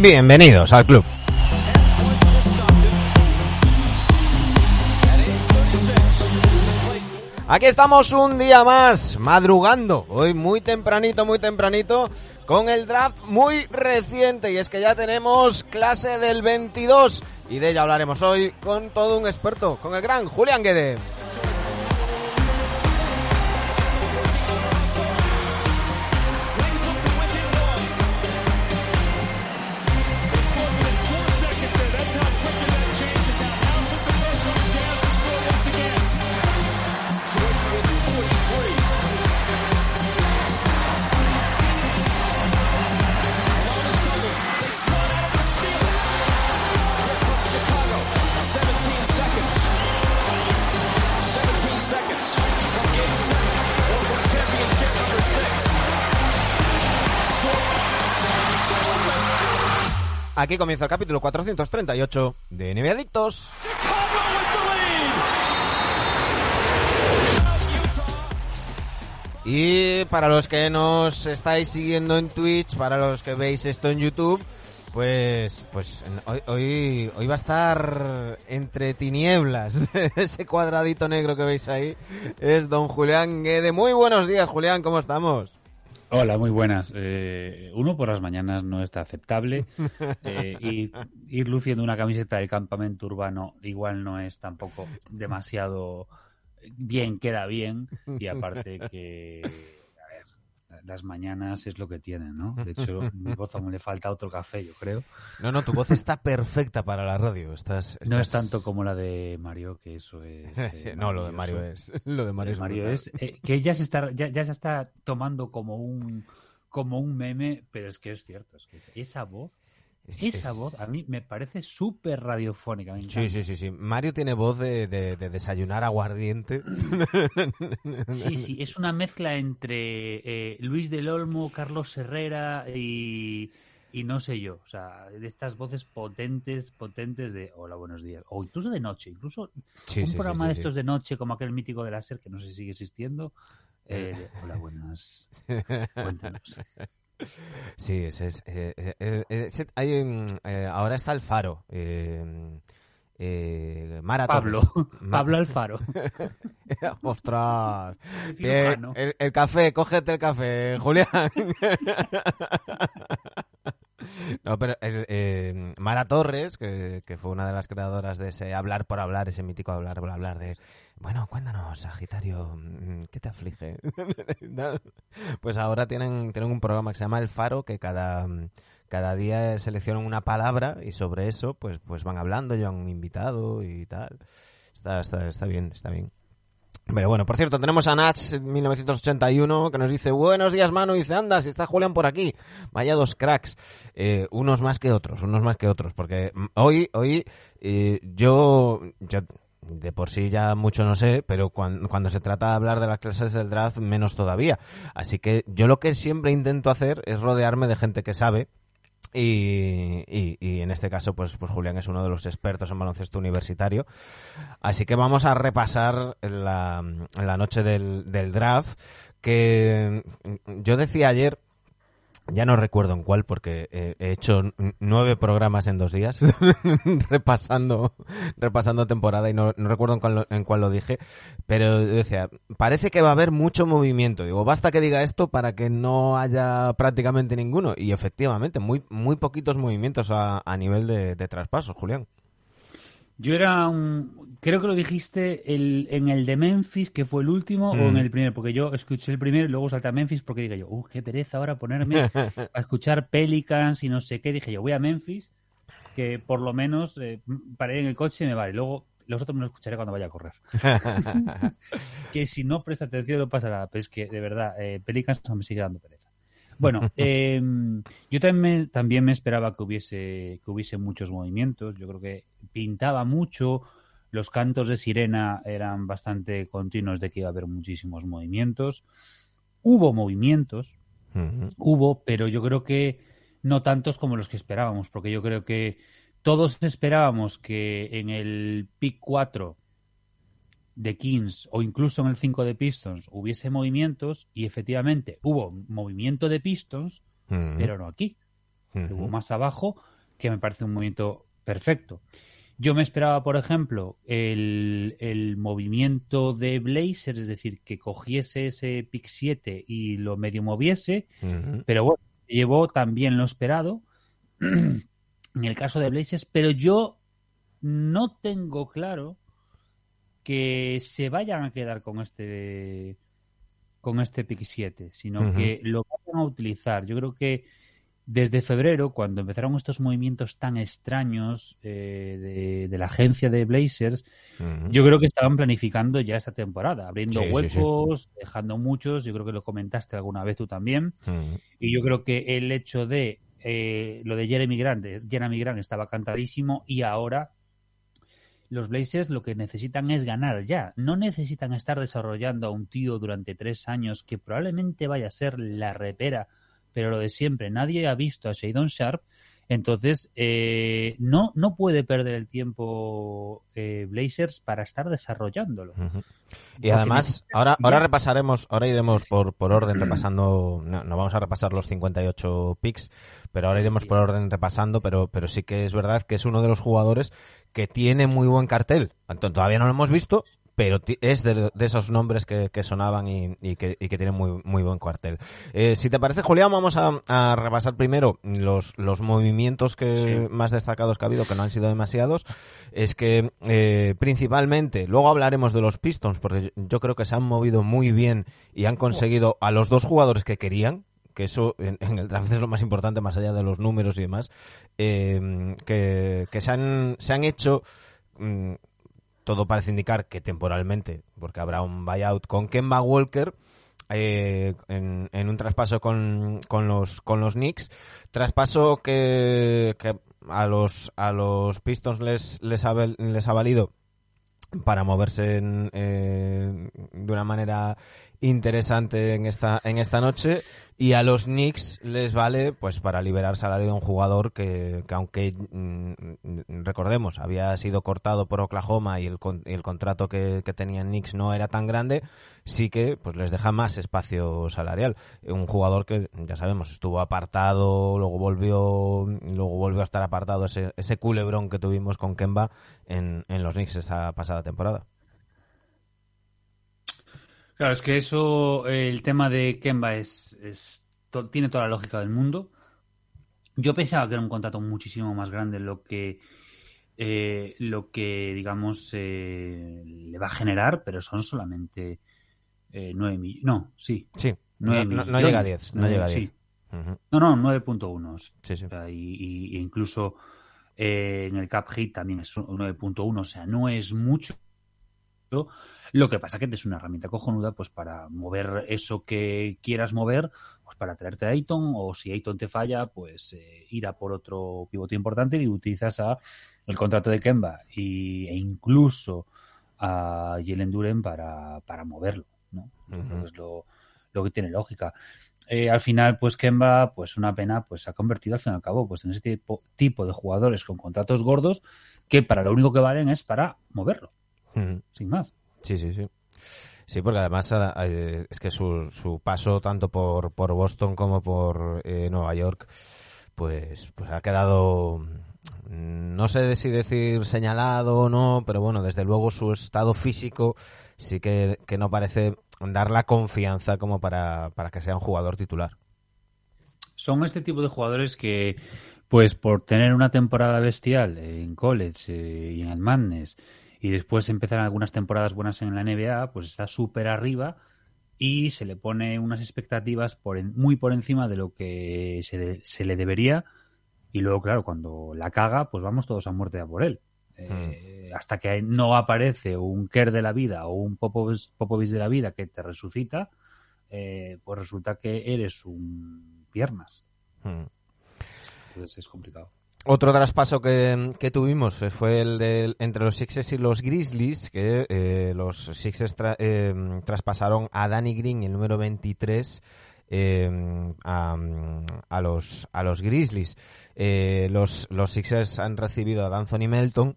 Bienvenidos al club. Aquí estamos un día más, madrugando, hoy muy tempranito, muy tempranito, con el draft muy reciente y es que ya tenemos clase del 22 y de ella hablaremos hoy con todo un experto, con el gran Julián Guede. Aquí comienza el capítulo 438 de NBA Adictos. Y para los que nos estáis siguiendo en Twitch, para los que veis esto en YouTube, pues, pues hoy, hoy, hoy va a estar entre tinieblas. Ese cuadradito negro que veis ahí es don Julián Guede. Muy buenos días, Julián, ¿cómo estamos? Hola, muy buenas. Eh, uno por las mañanas no está aceptable eh, y ir luciendo una camiseta del campamento urbano igual no es tampoco demasiado bien, queda bien y aparte que las mañanas es lo que tienen, ¿no? De hecho, mi voz aún le falta otro café, yo creo. No, no, tu voz está perfecta para la radio. Estás, No es tanto como la de Mario, que eso es. Eh, no, lo de Mario es. Lo de Mario, es, eh, que ya se está, ya, ya, se está tomando como un como un meme, pero es que es cierto, es que esa voz esa voz a mí me parece súper radiofónica. sí, sí, sí, sí. Mario tiene voz de, desayunar aguardiente. Sí, sí, es una mezcla entre eh, Luis del Olmo, Carlos Herrera y, no sé yo. O sea, de estas voces potentes, potentes de hola, buenos días. O incluso de noche. Incluso un programa de estos de noche como aquel mítico de la SER que no sé si sigue existiendo. Eh. hola, buenas. Cuéntanos. Sí, ese es. Eh, eh, eh, hay, ahora está el faro. Eh, Pablo. Pablo Alfaro. Ostras. el, café, cógete el café, Julián. no, pero Mara Torres, que, que, fue una de las creadoras de ese hablar por hablar, ese mítico hablar por hablar de bueno, cuéntanos, Sagitario, mm, ¿qué te aflige? pues ahora tienen, tienen un programa que se llama El Faro, que cada, cada día seleccionan una palabra y sobre eso pues, pues van hablando, llevan un invitado y tal. Está, está, está bien, está bien. Pero bueno, por cierto, tenemos a Nats 1981 que nos dice, buenos días Manu, dice, anda, si está Julián por aquí. Vaya dos cracks, eh, unos más que otros, unos más que otros, porque hoy, hoy eh, yo, yo de por sí ya mucho no sé, pero cuando, se trata de hablar de las clases del draft, menos todavía. Así que yo lo que siempre intento hacer es rodearme de gente que sabe. Y, y, en este caso, pues, pues Julián es uno de los expertos en baloncesto universitario. Así que vamos a repasar la, la noche del, del draft, que yo decía ayer, ya no recuerdo en cuál porque he hecho nueve programas en dos días repasando repasando temporada y no, recuerdo en cuál, en cuál, lo, dije pero decía parece que va a haber mucho movimiento digo basta que diga esto para que no haya prácticamente ninguno y efectivamente muy muy poquitos movimientos a, a nivel de, de traspasos Julián yo era un. Creo que lo dijiste el, en el de Memphis, que fue el último, o en mm. el primero, porque yo escuché el primero y luego salté a Memphis porque dije yo, uh, qué pereza ahora ponerme a escuchar Pelicans y no sé qué. Dije yo, voy a Memphis, que por lo menos eh, paré en el coche y me vale. Luego los otros me los escucharé cuando vaya a correr. que si no presta atención no pasa nada, pero es que de verdad, eh, Pelicans me sigue dando pereza. Bueno, em, yo también, también me esperaba que hubiese, que hubiese muchos movimientos. Yo creo que pintaba mucho. Los cantos de sirena eran bastante continuos de que iba a haber muchísimos movimientos. Hubo movimientos, hubo, pero yo creo que no tantos como los que esperábamos, porque yo creo que todos esperábamos que en el pick 4 de Kings o incluso en el 5 de Pistons hubiese movimientos y efectivamente hubo movimiento de Pistons, pero no aquí. Hubo más abajo, que me parece un movimiento perfecto. Yo me esperaba, por ejemplo, el, movimiento de Blazers, es decir, que cogiese ese pick 7 y lo medio moviese, pero bueno, llevó también lo esperado en el caso de Blazers, pero yo no tengo claro que se vayan a quedar con este con este pick 7, sino que lo van a utilizar. Yo creo que desde febrero, cuando empezaron estos movimientos tan extraños eh, de, la agencia de Blazers, yo creo que estaban planificando ya esta temporada, abriendo huecos, dejando muchos. Yo creo que lo comentaste alguna vez tú también. Y yo creo que el hecho de eh, lo de Jeremy Grant, Jeremy Grant estaba cantadísimo y ahora los Blazers lo que necesitan es ganar ya. No necesitan estar desarrollando a un tío durante tres años que probablemente vaya a ser la repera pero lo de siempre, nadie ha visto a Shadon Sharp, entonces eh, no, no puede perder el tiempo eh, Blazers para estar desarrollándolo. Y además, ahora, ahora repasaremos, ahora iremos por, por orden repasando, no, no, vamos a repasar los 58 picks, pero ahora iremos por orden repasando, pero, pero sí que es verdad que es uno de los jugadores que tiene muy buen cartel. Todavía no lo hemos visto, pero es de, esos nombres que, sonaban y, que, tienen muy, muy buen cuartel. Eh, si te parece, Julián, vamos a, repasar primero los, los movimientos que más destacados que ha habido, que no han sido demasiados. Es que eh, principalmente, luego hablaremos de los Pistons, porque yo creo que se han movido muy bien y han conseguido a los dos jugadores que querían, que eso en, el draft es lo más importante, más allá de los números y demás, eh, que, se, han, se han hecho mm, todo parece indicar que temporalmente, porque habrá un buyout con Kemba Walker. Eh, en, un traspaso con, con, los con los Knicks traspaso que, a los a los Pistons les ha, valido para moverse eh, de una manera interesante en esta en esta noche. Y a los Knicks les vale pues para liberar salario de un jugador que, aunque mm, recordemos había sido cortado por Oklahoma y el, el contrato que, que tenía Knicks no era tan grande sí que pues les deja más espacio salarial. Un jugador que ya sabemos estuvo apartado luego volvió luego volvió a estar apartado ese, ese culebrón que tuvimos con Kemba en, en los Knicks esa pasada temporada Claro, es que eso, el tema de Kemba es, tiene toda la lógica del mundo. Yo pensaba que era un contrato muchísimo más grande lo que eh, lo que digamos eh, le va a generar, pero son solamente eh, 9 millones. No, sí. Sí. no, llega a 10. No, llega a 10. No, no, 9.1. Sí, sí. y, incluso eh, en el cap hit también es 9.1, o sea, no es mucho lo que pasa que es una herramienta cojonuda pues para mover eso que quieras mover, pues para traerte a Ayton o si Ayton te falla, pues eh, ir a por otro pivote importante y utilizas a el contrato de Kemba y, e incluso a Jalen Duren para, para moverlo, ¿no? Es lo, lo que tiene lógica. Eh, al final, pues Kemba, pues una pena, pues se ha convertido al fin y al cabo pues en ese tipo, tipo de jugadores con contratos gordos que para lo único que valen es para moverlo, sin más. Sí, sí, sí. Sí, porque además eh, es que su, su paso tanto por, por Boston como por eh, Nueva York, pues, pues ha quedado, mm, no sé si decir señalado o no, pero bueno, desde luego su estado físico sí que, que no parece dar la confianza como para, para que sea un jugador titular. Son este tipo de jugadores que, pues por tener una temporada bestial en college eh, y en el Madness, y después empezar algunas temporadas buenas en la NBA, pues está súper arriba y se le pone unas expectativas por muy por encima de lo que se, se, le debería y luego, claro, cuando la caga, pues vamos todos a muerte a por él. Eh. Hasta que no aparece un Kerr de la vida o un Popovich, de la vida que te resucita, eh, pues resulta que eres un piernas. Hmm. Entonces es complicado. Otro traspaso que, que, tuvimos fue el de entre los Sixers y los Grizzlies, que eh, los Sixers eh, traspasaron a Danny Green, el número 23, eh, a, los, a los Grizzlies. los, los Sixers han recibido a Anthony Melton,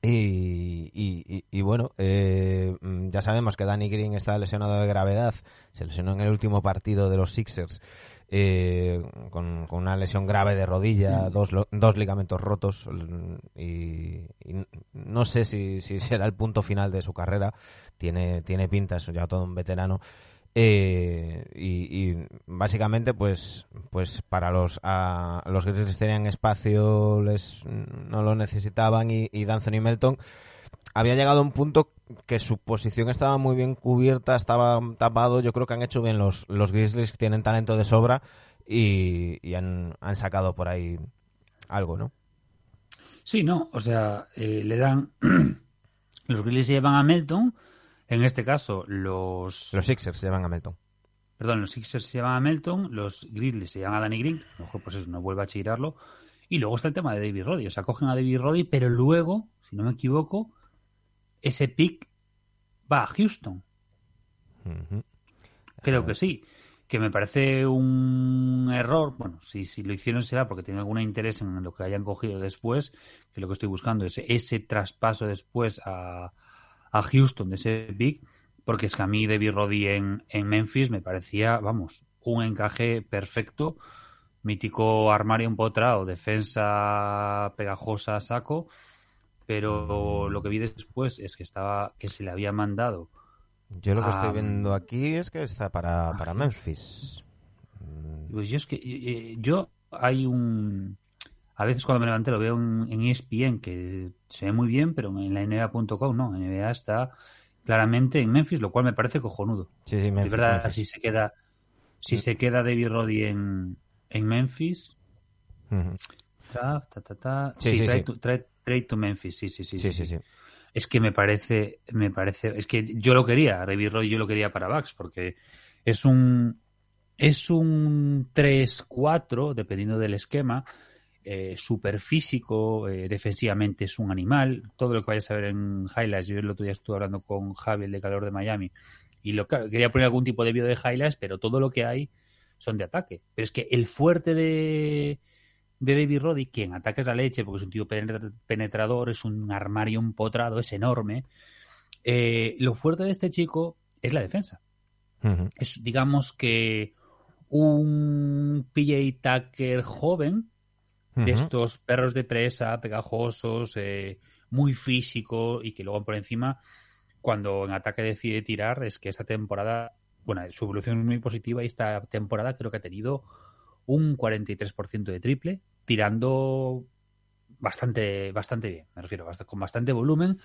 Y, y, y, bueno, eh, mm, ya sabemos que Danny Green está lesionado de gravedad. Se lesionó en el último partido de los Sixers eh, con, una lesión grave de rodilla, dos, dos ligamentos rotos. Y, no sé si, si será el punto final de su carrera. Tiene, tiene pinta, es ya todo un veterano. Eh, y, básicamente pues pues para los a, los Grizzlies tenían espacio les no lo necesitaban y, y Melton había llegado a un punto que su posición estaba muy bien cubierta estaba tapado. Yo creo que han hecho bien los los Grizzlies tienen talento de sobra y, han, han, sacado por ahí algo no sí no o sea eh, le dan los Grizzlies llevan a Melton en este caso, los... Los Sixers se llevan a Melton. Perdón, los Sixers se llevan a Melton, los Grizzlies se llevan a Danny Green, a lo mejor pues eso, no vuelve a chirarlo. Y luego está el tema de David Roddy, o sea, cogen a David Roddy, pero luego, si no me equivoco, ese pick va a Houston. Creo que sí. Que me parece un error. Bueno, si, si lo hicieron será porque tienen algún interés en lo que hayan cogido después, que lo que estoy buscando es ese traspaso después a, a Houston de ese pick, porque es que a mí David Roddy en, en Memphis me parecía, vamos, un encaje perfecto, mítico armario empotrado, defensa pegajosa saco, pero lo que vi después es que estaba que se le había mandado. Yo lo que estoy viendo aquí es que está para, para Memphis. Pues yo es que eh, eh, yo hay un a veces cuando me levanté lo veo en, ESPN que se ve muy bien, pero en la NBA.com no, NBA está claramente en Memphis, lo cual me parece cojonudo. Sí, sí, Memphis, verdad, si se queda si se queda David Roddy en, en Memphis, ta, ta, ta, sí, sí, sí, trade, to Memphis, sí, sí, sí, sí, sí, Es que me parece, me parece, es que yo lo quería, David Roddy yo lo quería para Bucks, porque es un es un 3-4, dependiendo del esquema, eh, super físico, eh, defensivamente es un animal. Todo lo que vayas a ver en highlights, yo el otro día estuve hablando con Javi, el de calor de Miami, y lo quería poner algún tipo de vídeo de highlights, pero todo lo que hay son de ataque. Pero es que el fuerte de, de David Roddy, que en ataque es la leche, porque es un tío penetrador, es un armario empotrado, es enorme. Eh, lo fuerte de este chico es la defensa. Es, digamos que un PJ Tucker joven, de estos perros de presa, pegajosos, eh, muy físico y que luego por encima, cuando en ataque decide tirar, es que esta temporada, bueno, su evolución es muy positiva y esta temporada creo que ha tenido un 43% de triple, tirando bastante, bastante bien, me refiero, con bastante volumen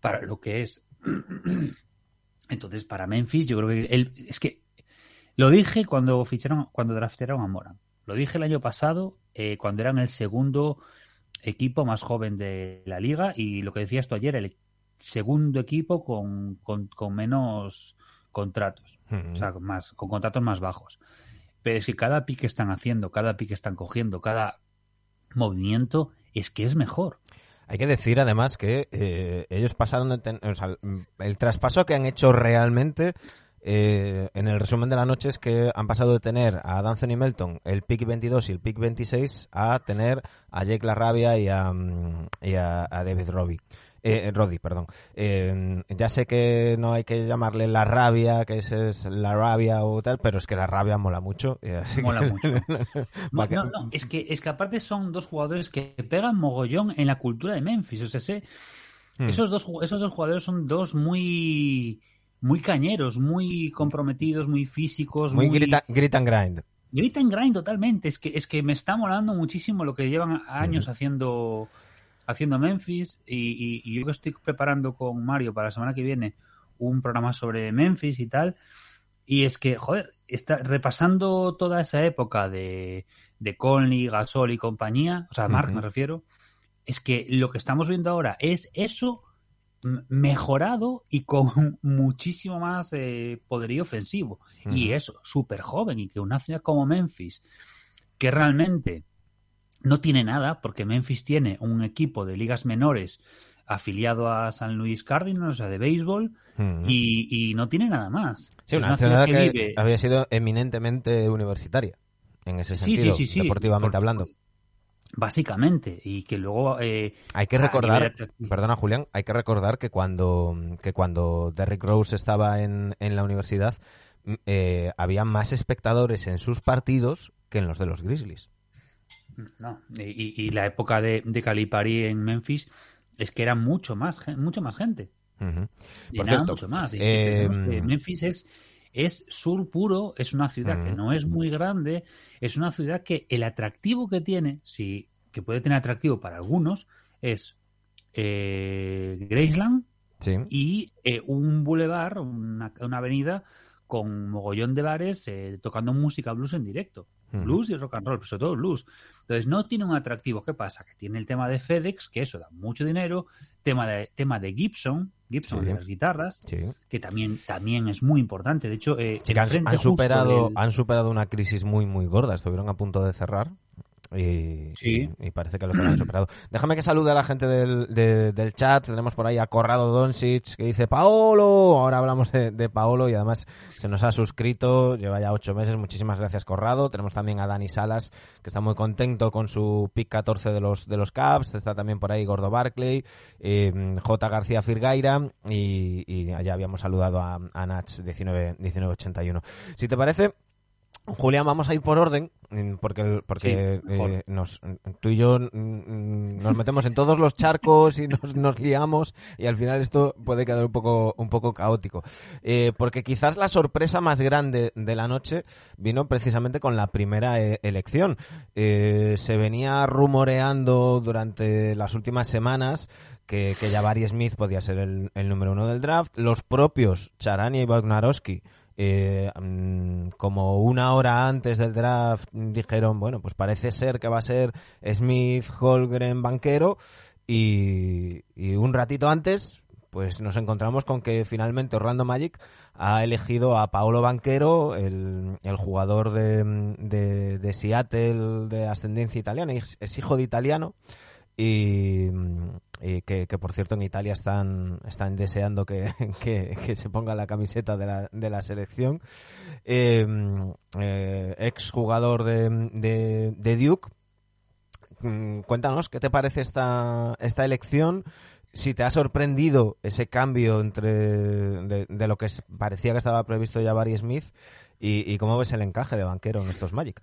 para lo que es. Entonces, para Memphis, yo creo que él, es que lo dije cuando ficharon, cuando draftearon a Moran. Lo dije el año pasado, eh, cuando eran el segundo equipo más joven de la liga, y lo que decías esto ayer, el segundo equipo con, con, menos contratos, o sea, más, con contratos más bajos. Pero es que cada pique que están haciendo, cada pique que están cogiendo, cada movimiento, es que es mejor. Hay que decir además que eh, ellos pasaron de o sea, el traspaso que han hecho realmente eh, en el resumen de la noche es que han pasado de tener a Anthony Melton el pick 22 y el pick 26 a tener a Jake Larrabia y a, mm, y a, David Robbie. Eh, Roddy, perdón. Eh, ya sé que no hay que llamarle la rabia, que ese es la rabia o tal, pero es que la rabia mola mucho. mola mucho. no, no, es que, es que aparte son dos jugadores que pegan mogollón en la cultura de Memphis. O sea, hmm. esos, dos, esos dos jugadores son dos muy muy cañeros, muy comprometidos, muy físicos. Muy, muy... Grit, and grind. Grit and grind totalmente. Es que, es que me está molando muchísimo lo que llevan años haciendo haciendo Memphis y, y, yo que estoy preparando con Mario para la semana que viene un programa sobre Memphis y tal. Y es que, joder, está repasando toda esa época de, de Conley, Gasol y compañía, o sea, Mark me refiero, es que lo que estamos viendo ahora es eso mejorado y con muchísimo más eh, poderío ofensivo. Y eso, súper joven y que una ciudad como Memphis, que realmente no tiene nada, porque Memphis tiene un equipo de ligas menores afiliado a San Luis Cardinals, o sea, de béisbol, y, no tiene nada más. Sí, una, ciudad, que, había sido eminentemente universitaria, en ese sentido, deportivamente hablando. Básicamente y que luego eh, hay que recordar perdona Julián hay que recordar que cuando que cuando Derrick Rose estaba en, en la universidad eh, había más espectadores en sus partidos que en los de los Grizzlies. No y, la época de, de Calipari en Memphis es que era mucho más mucho más gente. Mucho más. Eh, Memphis es es sur puro, es una ciudad que no es muy grande, es una ciudad que el atractivo que tiene, sí, que puede tener atractivo para algunos, es eh, Graceland y eh, un boulevard, una, avenida con mogollón de bares eh, tocando música blues en directo. Blues y rock and roll, pero sobre todo blues. Entonces no tiene un atractivo. ¿Qué pasa? Que tiene el tema de FedEx, que eso da mucho dinero, tema de, tema de Gibson, Gibson de las guitarras, que también, también es muy importante. De hecho, eh, han, superado, han superado una crisis muy, muy gorda. Estuvieron a punto de cerrar y, sí. y, parece que lo han superado. Déjame que salude a la gente del, del chat. Tenemos por ahí a Corrado Doncic que dice Paolo. Ahora hablamos de, Paolo y además se nos ha suscrito. Lleva ya ocho meses. Muchísimas gracias, Corrado. Tenemos también a Dani Salas que está muy contento con su pick 14 de los, de los Caps. Está también por ahí Gordo Barclay, eh, J. García Firgaira y, y ya habíamos saludado a, a Nach 19, 1981. Si te parece, Julián, vamos a ir por orden, porque, porque eh, nos, tú y yo mm, mm, nos metemos en todos los charcos y nos, nos liamos y al final esto puede quedar un poco, un poco caótico. Eh, porque quizás la sorpresa más grande de la noche vino precisamente con la primera eh, elección. se venía rumoreando durante las últimas semanas que, que Jabari Smith podía ser el, el número uno del draft. Los propios Charania y Wagnarowski eh, mm, como una hora antes del draft dijeron, bueno, pues parece ser que va a ser Smith, Holgren, banquero y, un ratito antes pues nos encontramos con que finalmente Orlando Magic ha elegido a Paolo Banquero, el, jugador de, de, Seattle de ascendencia italiana, es hijo de italiano, y, que, por cierto en Italia están, están deseando que, se ponga la camiseta de la, de la selección. Em, eh, ex jugador de, de, Duke. Mm, cuéntanos, ¿qué te parece esta, esta elección? Si te ha sorprendido ese cambio entre de, lo que parecía que estaba previsto ya Barry Smith y, y cómo ves el encaje de banquero en estos Magic.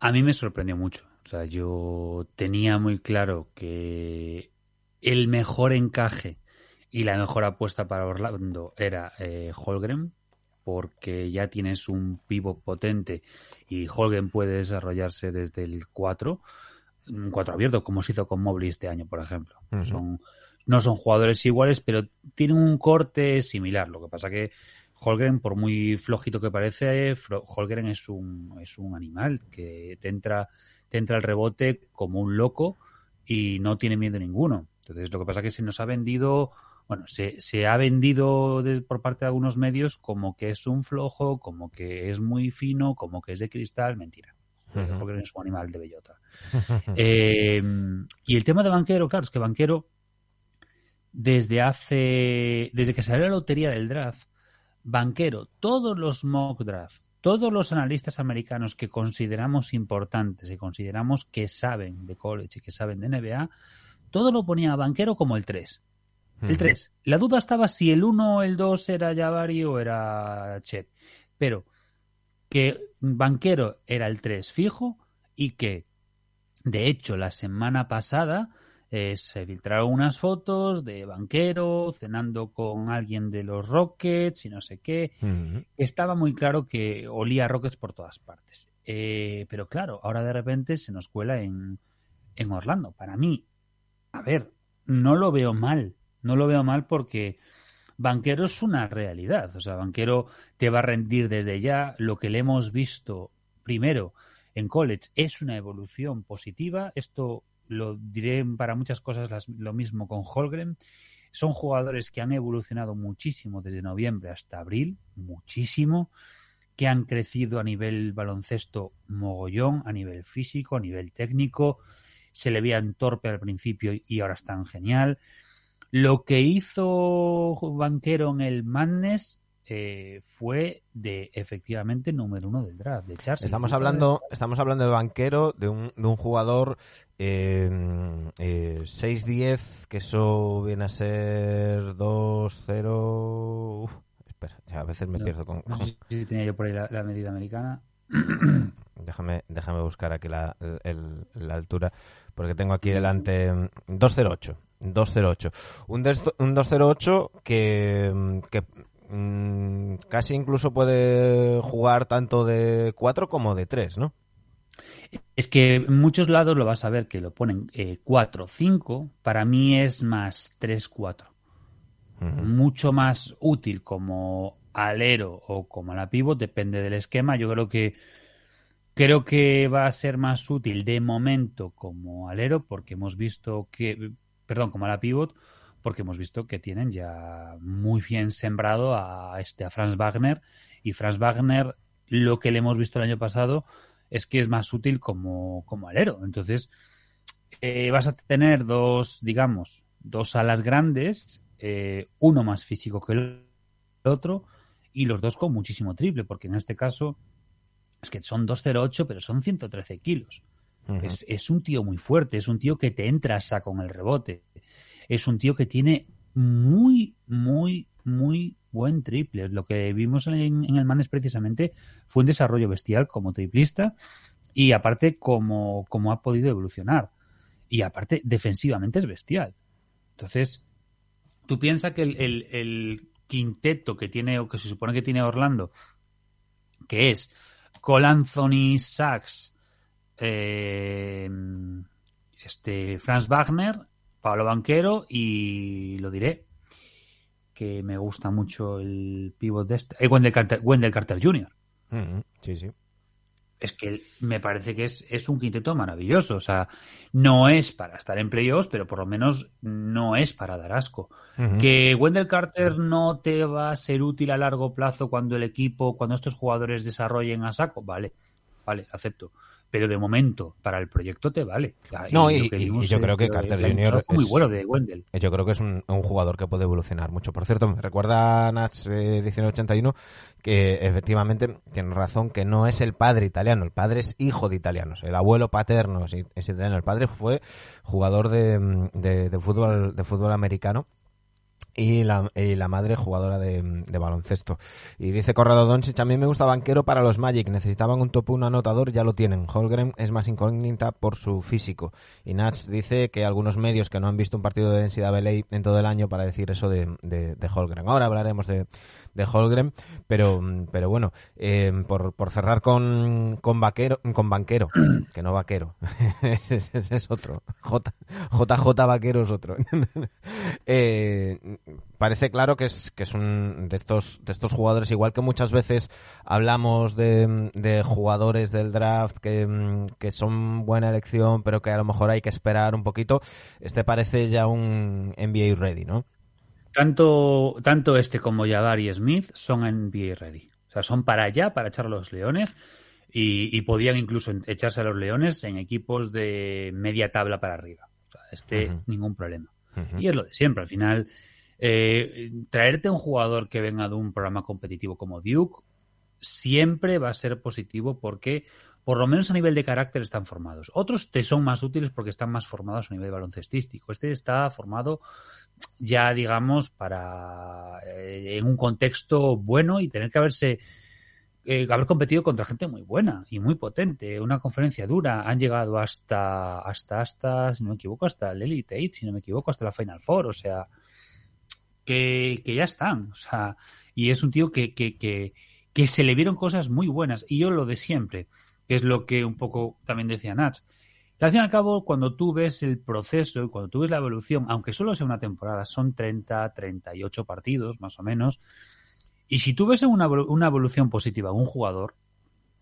A mí me sorprendió mucho. O sea, yo tenía muy claro que el mejor encaje y la mejor apuesta para Orlando era eh, Holgren, porque ya tienes un pivot potente y Holgren puede desarrollarse desde el 4, un 4 abierto, como se hizo con Mobley este año, por ejemplo. son, no son jugadores iguales, pero tienen un corte similar. Lo que pasa que Holgren, por muy flojito que parece, Holgren es un, es un animal que te entra entra el rebote como un loco y no tiene miedo ninguno. Entonces, lo que pasa es que se nos ha vendido, bueno, se, se ha vendido por parte de algunos medios como que es un flojo, como que es muy fino, como que es de cristal. Mentira. Porque es un animal de bellota. Eh, y el tema de banquero, claro, es que banquero, desde hace, desde que salió la lotería del draft, banquero, todos los mock draft todos los analistas americanos que consideramos importantes y consideramos que saben de college y que saben de NBA, todo lo ponía a Banquero como el 3. El 3. La duda estaba si el 1 o el 2 era Jabari o era Chet. Pero que Banquero era el 3 fijo y que, de hecho, la semana pasada eh, se filtraron unas fotos de banquero cenando con alguien de los Rockets y no sé qué. Estaba muy claro que olía Rockets por todas partes. Eh, pero claro, ahora de repente se nos cuela en, en Orlando. Para mí, a ver, no lo veo mal. No lo veo mal porque Banquero es una realidad. O sea, Banquero te va a rendir desde ya. Lo que le hemos visto primero en college es una evolución positiva. Esto lo diré para muchas cosas lo mismo con Holgren. Son jugadores que han evolucionado muchísimo desde noviembre hasta abril, muchísimo, que han crecido a nivel baloncesto mogollón, a nivel físico, a nivel técnico. Se le veían torpe al principio y ahora están genial. Lo que hizo Banquero en el Madness eh, fue de efectivamente número uno del draft, de Charles. Estamos hablando, estamos hablando de banquero, de un, de un jugador eh, eh, 6-10, que eso viene a ser 2-0. Espera, a veces me No, pierdo con. no sé si tenía yo por ahí la, la medida americana. Déjame, déjame buscar aquí la, el- la altura, porque tengo aquí delante mm, 208. 208. Un, des- un 208 que, mm, que mm, casi incluso puede jugar tanto de 4 como de 3, ¿no? Es que en muchos lados lo vas a ver que lo ponen 4-5, para mí es más 3-4. Ujú. mucho más útil como alero o como la pivot, depende del esquema. Yo creo que creo que va a ser más útil de momento como alero, porque hemos visto que, perdón, como la pivot, porque hemos visto que tienen ya muy bien sembrado a este a Franz Wagner y Franz Wagner lo que le hemos visto el año pasado es que es más útil como, como alero. Entonces, eh, vas a tener dos, digamos, dos alas grandes, eh, uno más físico que el otro, y los dos con muchísimo triple, porque en este caso es que son 208, pero son 113 kilos. Es, es un tío muy fuerte, es un tío que te entra a saco en el rebote. Es un tío que tiene muy, muy, muy buen triple. Lo que vimos en, en el Manes precisamente fue un desarrollo bestial como triplista y aparte como, como ha podido evolucionar. Y aparte defensivamente es bestial. Entonces, tú piensas que el, el- el quinteto que tiene o que se supone que tiene Orlando, que es Cole Anthony Sachs, eh, este Franz Wagner, Pablo Banquero y lo diré que me gusta mucho el pivot de este, eh, Wendell, Carter, Jr. Ujú. Sí, sí. Es que me parece que es, es un quinteto maravilloso. O sea, no es para estar en playoffs, pero por lo menos no es para dar asco. Que Wendell Carter no te va a ser útil a largo plazo cuando el equipo, cuando estos jugadores desarrollen a saco, vale, vale, acepto. Pero de momento, para el proyecto te vale. No, y- que y- vimos y yo es creo que Carter año Jr. fue muy es- bueno de Wendell. Yo creo que es un, un jugador que puede evolucionar mucho. Por cierto, me recuerda Nats eh, 1981 que efectivamente tiene razón que no es el padre italiano, el padre es hijo de italianos. El abuelo paterno es, es italiano, el padre fue jugador de, mm, de- de fútbol de fútbol americano. Y la, y la madre jugadora de, de baloncesto. Y dice Corrado Doncic, a mí me gusta banquero para los Magic. Necesitaban un top 1 anotador, ya lo tienen. Holgren es más incógnita por su físico. Y Nats dice que algunos medios que no han visto un partido de NCAA en todo el año para decir eso de, de, de Holgren. Ahora hablaremos de, de Holgren, pero, pero bueno, eh, por, por cerrar con, con, vaquero, con banquero, que no vaquero, ese- ese es otro. J, JJ Vaquero es otro. Eh, parece claro que es, que es un de estos, de estos jugadores, igual que muchas veces hablamos de, de jugadores del draft que, mm, que son buena elección, pero que a lo mejor hay que esperar un poquito. Este parece ya un NBA ready, ¿no? Tanto, tanto este como Jabari Smith son NBA ready. O sea, son para allá, para echar a los leones. Y, y podían incluso echarse a los leones en equipos de media tabla para arriba. O sea, este, ningún problema. Y es lo de siempre. Al final, eh, traerte un jugador que venga de un programa competitivo como Duke siempre va a ser positivo porque, por lo menos a nivel de carácter, están formados. Otros te son más útiles porque están más formados a nivel baloncestístico. Este está formado ya, digamos, para eh, en un contexto bueno y tener que haberse eh, haber competido contra gente muy buena y muy potente, una conferencia dura, han llegado hasta hasta hasta, si no me equivoco, hasta el Elite Eight, si no me equivoco, hasta la Final Four, o sea, que, que ya están, o sea, y es un tío que, que, que, que se le vieron cosas muy buenas, y yo lo de siempre, que es lo que un poco también decía Nach, que al fin y al cabo, cuando tú ves el proceso cuando tú ves la evolución, aunque solo sea una temporada, son 30, 38 partidos, más o menos, y si tú ves una, una evolución positiva de un jugador,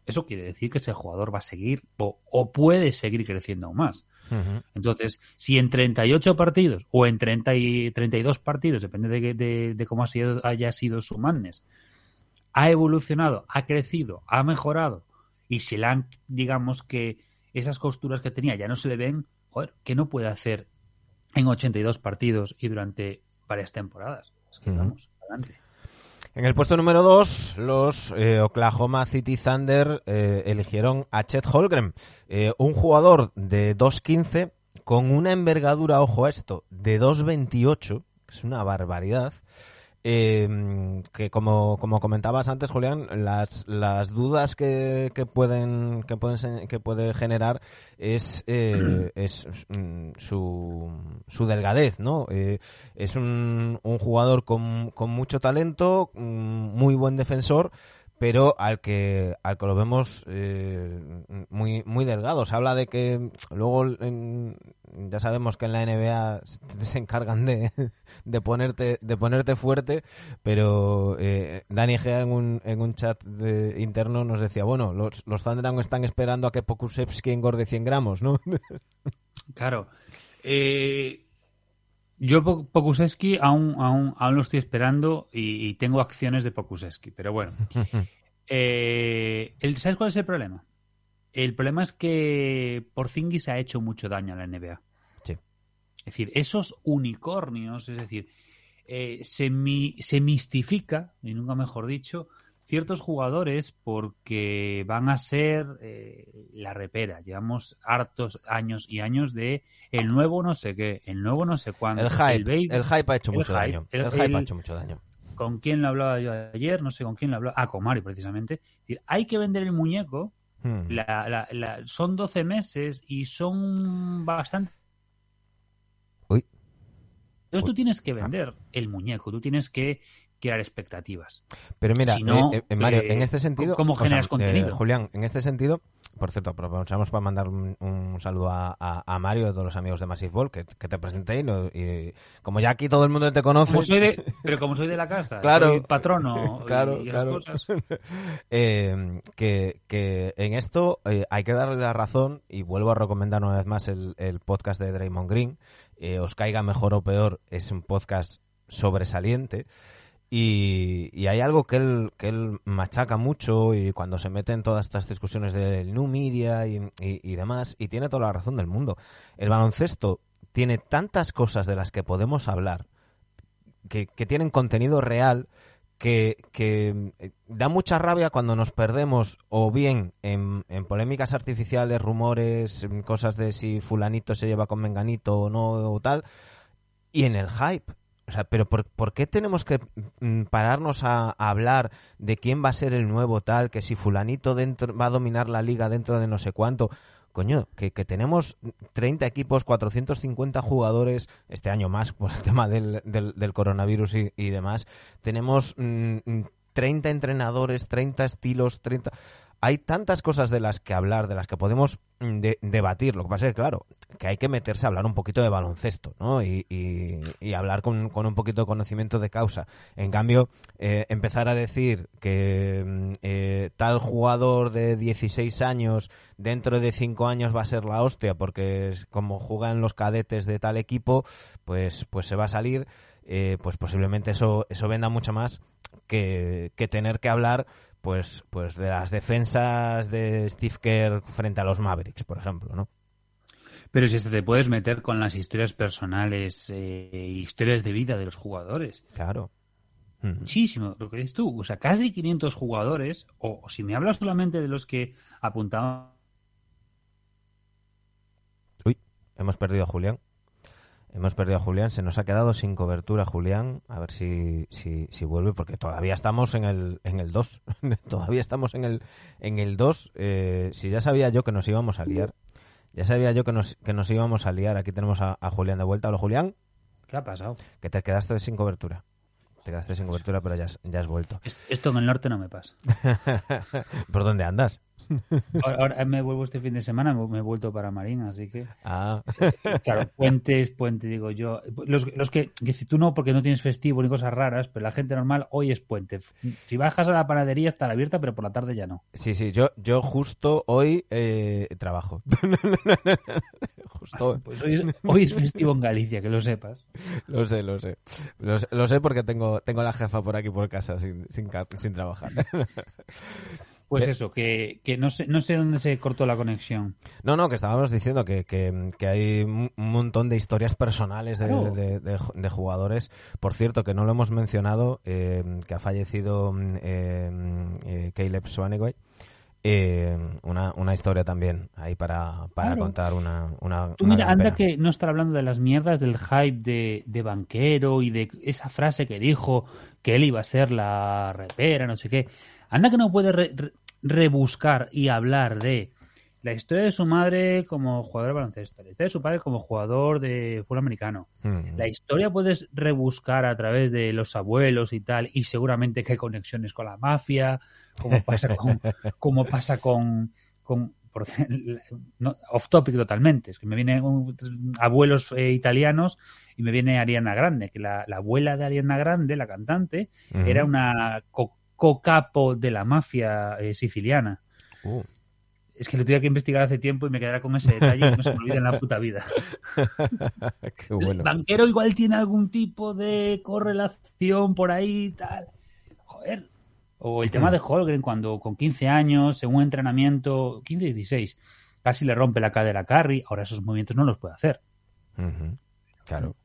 eso quiere decir que ese jugador va a seguir o, o puede seguir creciendo aún más. Entonces, si en 38 partidos o en 30 y 32 partidos, depende de, de- de cómo ha sido- haya sido su madness, ha evolucionado, ha crecido, ha mejorado y se le han, digamos que esas costuras que tenía ya no se le ven, joder, ¿qué no puede hacer en 82 partidos y durante varias temporadas? Es que vamos, adelante. En el puesto número 2, los eh, Oklahoma City Thunder eh, eligieron a Chet Holgren, eh, un jugador de 2'15 con una envergadura, ojo a esto, de 2'28, que es una barbaridad. Eh, que como, como comentabas antes, Julián, las, las dudas que, que pueden que pueden que puede generar es, eh, es mm, su, su delgadez, ¿no? Eh, es un, un jugador con, con mucho talento, mm, muy buen defensor, pero al que al que lo vemos eh, muy muy delgado. Se habla de que luego ya sabemos que en la NBA se encargan de, de ponerte de ponerte fuerte, pero eh, Dani Gea en un, en un chat de- interno nos decía, bueno, los, los Thunder están esperando a que Pokusevski engorde 100 gramos, ¿no? Claro. Eh, yo Po- Pokusevski aún, aún, aún lo estoy esperando y, y tengo acciones de Pokusevski, pero bueno. Eh, el- ¿Sabes cuál es el problema? El problema es que Porzingis ha hecho mucho daño a la NBA. Sí. Es decir, esos unicornios, es decir, eh, se, mi- se mistifica, y nunca mejor dicho, ciertos jugadores porque van a ser eh, la repera. Llevamos hartos años y años de el nuevo no sé qué, el nuevo no sé cuándo. El hype, el baby- el hype ha hecho el mucho hype, daño. el- El, hype ha hecho mucho daño. ¿Con quién lo hablaba yo ayer? No sé con quién lo hablaba. Ah, con Mario, precisamente. Hay que vender el muñeco. Hmm. La- la- la- son 12 meses y son bastante. Uy. Entonces tú tienes que vender el muñeco, tú tienes que crear expectativas. Pero mira, Si no, eh, eh, Mario, eh, en este sentido... ¿cómo o sea, generas eh, contenido? Julián, en este sentido, por cierto, aprovechamos para mandar un, un saludo a, a- a Mario, de todos los amigos de Massive Ball, que, que te presenté y, no- y como ya aquí todo el mundo te conoce... Como soy de, pero como soy de la casa, Claro. soy patrono Claro, y claro. cosas. eh, que, que en esto eh, hay que darle la razón y vuelvo a recomendar una vez más el, el podcast de Draymond Green. Os caiga mejor o peor, es un podcast sobresaliente. Y, hay algo que él, que él machaca mucho y cuando se mete en todas estas discusiones del new media y, y- y demás, y tiene toda la razón del mundo. El baloncesto tiene tantas cosas de las que podemos hablar que, que tienen contenido real que, que eh, da mucha rabia cuando nos perdemos o bien en, en polémicas artificiales, rumores, cosas de si fulanito se lleva con menganito o no o tal, y en el hype. O sea, pero ¿por, por qué tenemos que mm, pararnos a, hablar de quién va a ser el nuevo tal, que si fulanito dentro va a dominar la liga dentro de no sé cuánto? Coño, que, tenemos 30 equipos, 450 jugadores, este año más por el tema del, del, coronavirus y, demás. Tenemos mm, mm, 30 entrenadores, 30 estilos, 30... Hay tantas cosas de las que hablar, de las que podemos mm, de- debatir. Lo que pasa es que, claro, que hay que meterse a hablar un poquito de baloncesto, ¿no? Y, y- y hablar con, con un poquito de conocimiento de causa. En cambio, eh, empezar a decir que mm, eh, tal jugador de 16 años dentro de 5 años va a ser la hostia porque es como juegan los cadetes de tal equipo, pues, pues se va a salir, eh, pues posiblemente eso, eso venda mucho más que, que tener que hablar pues, pues de las defensas de Steve Kerr frente a los Mavericks, por ejemplo, ¿no? Pero si te puedes meter con las historias personales, eh, historias de vida de los jugadores. Claro. Mm. Muchísimo, lo que dices tú. O sea, casi 500 jugadores, o, o si me hablas solamente de los que apuntaban Uy, hemos perdido a Julián. Hemos perdido a Julián, se nos ha quedado sin cobertura Julián, a ver si, si, si vuelve, porque todavía estamos en el, en el 2, todavía estamos en el, en el 2, eh, si ya sabía yo que nos íbamos a liar, ya sabía yo que nos, que nos íbamos a liar, aquí tenemos a, a Julián de vuelta, hola Julián, ¿Qué ha pasado? que te quedaste sin cobertura, te quedaste sin cobertura pero ya has, ya has vuelto. Esto en el norte no me pasa. ¿Por dónde andas? Ahora, me vuelvo este fin de semana, me he vuelto para Marín, así que... Ah, Claro, puentes, puente, digo yo. Los, los que, que si tú no, porque no tienes festivo ni cosas raras, pero la gente normal hoy es puente. Si bajas a la panadería está abierta, pero por la tarde ya no. sí, sí, yo, yo justo hoy eh, trabajo. justo Pues hoy es, hoy es festivo en Galicia, que lo sepas. Lo sé, lo sé. Lo sé, lo sé porque tengo, tengo la jefa por aquí por casa sin, sin, sin trabajar. Pues Eh, eso, que, que no, sé, no sé dónde se cortó la conexión. No, no, que estábamos diciendo que, que- que hay un montón de historias personales de, Claro. de- de- de jugadores. Por cierto, que no lo hemos mencionado, eh, que ha fallecido eh, Caleb Swanigan. Eh, una, una historia también ahí para, para Claro. contar una, una, Tú una mira, anda que no estar hablando de las mierdas del hype de, de banquero y de esa frase que dijo que él iba a ser la repera, no sé qué. Anda que no puede re- re- rebuscar y hablar de la historia de su madre como jugador de baloncesto, la historia de su padre como jugador de fútbol americano. Mm. La historia puedes rebuscar a través de los abuelos y tal, y seguramente que hay conexiones con la mafia, como pasa con, como pasa con, con por- no, off topic totalmente, es que me vienen abuelos eh, italianos y me viene Ariana Grande, que la, la abuela de Ariana Grande, la cantante, era una co- co-capo de la mafia eh, siciliana. Uh. Es que lo tuve que investigar hace tiempo y me quedará con ese detalle y no se me olvida en la puta vida. Qué bueno. El banquero igual tiene algún tipo de correlación por ahí y tal. Joder. O el tema de Holgren cuando con 15 años, en un entrenamiento, 15 16, casi le rompe la cadera a Carry. Ahora esos movimientos no los puede hacer. Claro.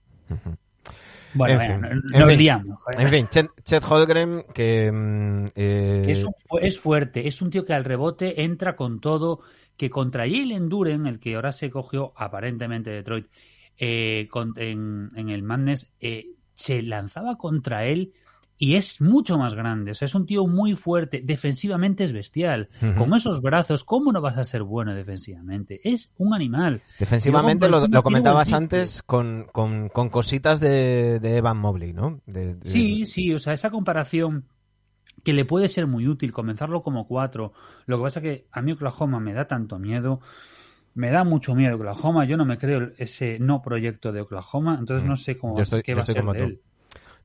Bueno, En fin, no- en fin. liamos. En fin, Chet, Chet Holmgren, que... mm, eh, Que es, un- es fuerte, es un tío que al rebote entra con todo, que contra Jalen Duren, el que ahora se cogió aparentemente Detroit eh, con- en, en el Madness, eh, se lanzaba contra él y es mucho más grande. O sea, es un tío muy fuerte, defensivamente es bestial. Con esos brazos, ¿cómo no vas a ser bueno defensivamente? Es un animal. Defensivamente lo, comentabas antes con, con, con cositas de, de Evan Mobley, ¿no? De- de- Sí, sí, o sea, esa comparación que le puede ser muy útil, comenzarlo como cuatro. Lo que pasa que a mí Oklahoma me da tanto miedo, me da mucho miedo Oklahoma, yo no me creo ese no proyecto de Oklahoma, entonces Mm. no sé cómo Yo estoy- qué va a ser como de tú. él.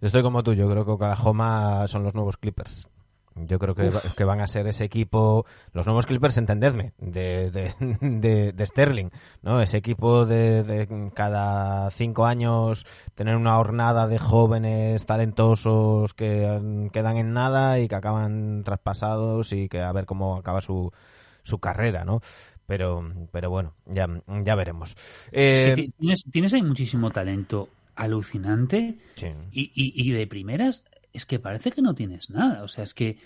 Yo estoy como tú, yo creo que Oklahoma son los nuevos Clippers. Yo creo que, va- que van a ser ese equipo, los nuevos Clippers, entendedme, de, de, de, de Sterling, ¿no? Ese equipo de, de cada cinco años tener una hornada de jóvenes talentosos que mm, quedan en nada y que acaban traspasados y que a ver cómo acaba su, su carrera, ¿no? Pero, pero bueno, ya, ya veremos. Es Eh, que tienes, tienes ahí muchísimo talento alucinante sí. y, y- y de primeras es que parece que no tienes nada, o sea, es que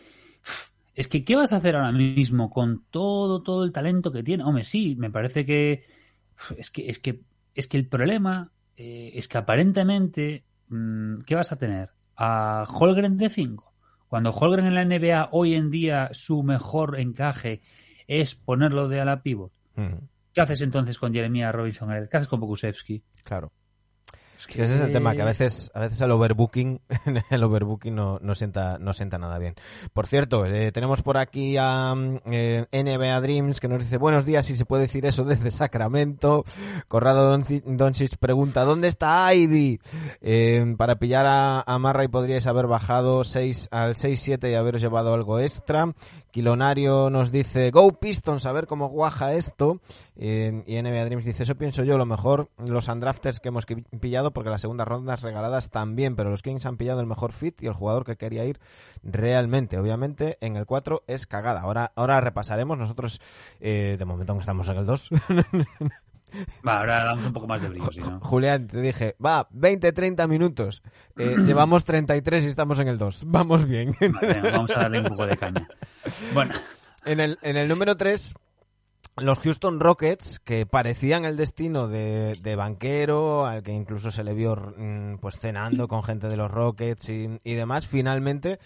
es que ¿qué vas a hacer ahora mismo con todo todo el talento que tiene? Hombre, sí, me parece que es que es que es que el problema eh, es que aparentemente mm, ¿qué vas a tener? A Holgren de 5. Cuando Holgren en la NBA hoy en día su mejor encaje es ponerlo de ala pivot. Mm, ¿Qué haces entonces con Jeremiah Robinson? ¿Qué haces con Pokusevski? claro. Es Que ese es el tema, que a veces, a veces el overbooking, el overbooking no, no sienta, no sienta nada bien. Por cierto, eh, tenemos por aquí a mm, eh, NBA Dreams que nos dice buenos días, si se puede decir eso desde Sacramento. Corrado Donci- Doncic pregunta, ¿dónde está Ivy? Eh, para pillar a, a Marray podríais haber bajado 6 al 6-7 y haberos llevado algo extra. Quilonario nos dice, Go Pistons, a ver cómo guaja esto. Eh, y NBA Dreams dice, eso pienso yo, lo mejor los undrafters que hemos pillado, porque las segundas rondas regaladas también, pero los Kings han pillado el mejor fit y el jugador que quería ir realmente. Obviamente, en el 4 es cagada. Ahora, ahora repasaremos. Nosotros, eh, de momento, aún estamos en el 2. Va, ahora damos un poco más de brillo, si no. Julián, te dije, va, 20-30 minutos. Eh, llevamos 33 y estamos en el 2. Vamos bien. Vale, vamos a darle un poco de caña. Bueno, En el, en el número 3, los Houston Rockets, que parecían el destino de, de banquero, al que incluso se le vio mm, pues cenando con gente de los Rockets y, y demás, finalmente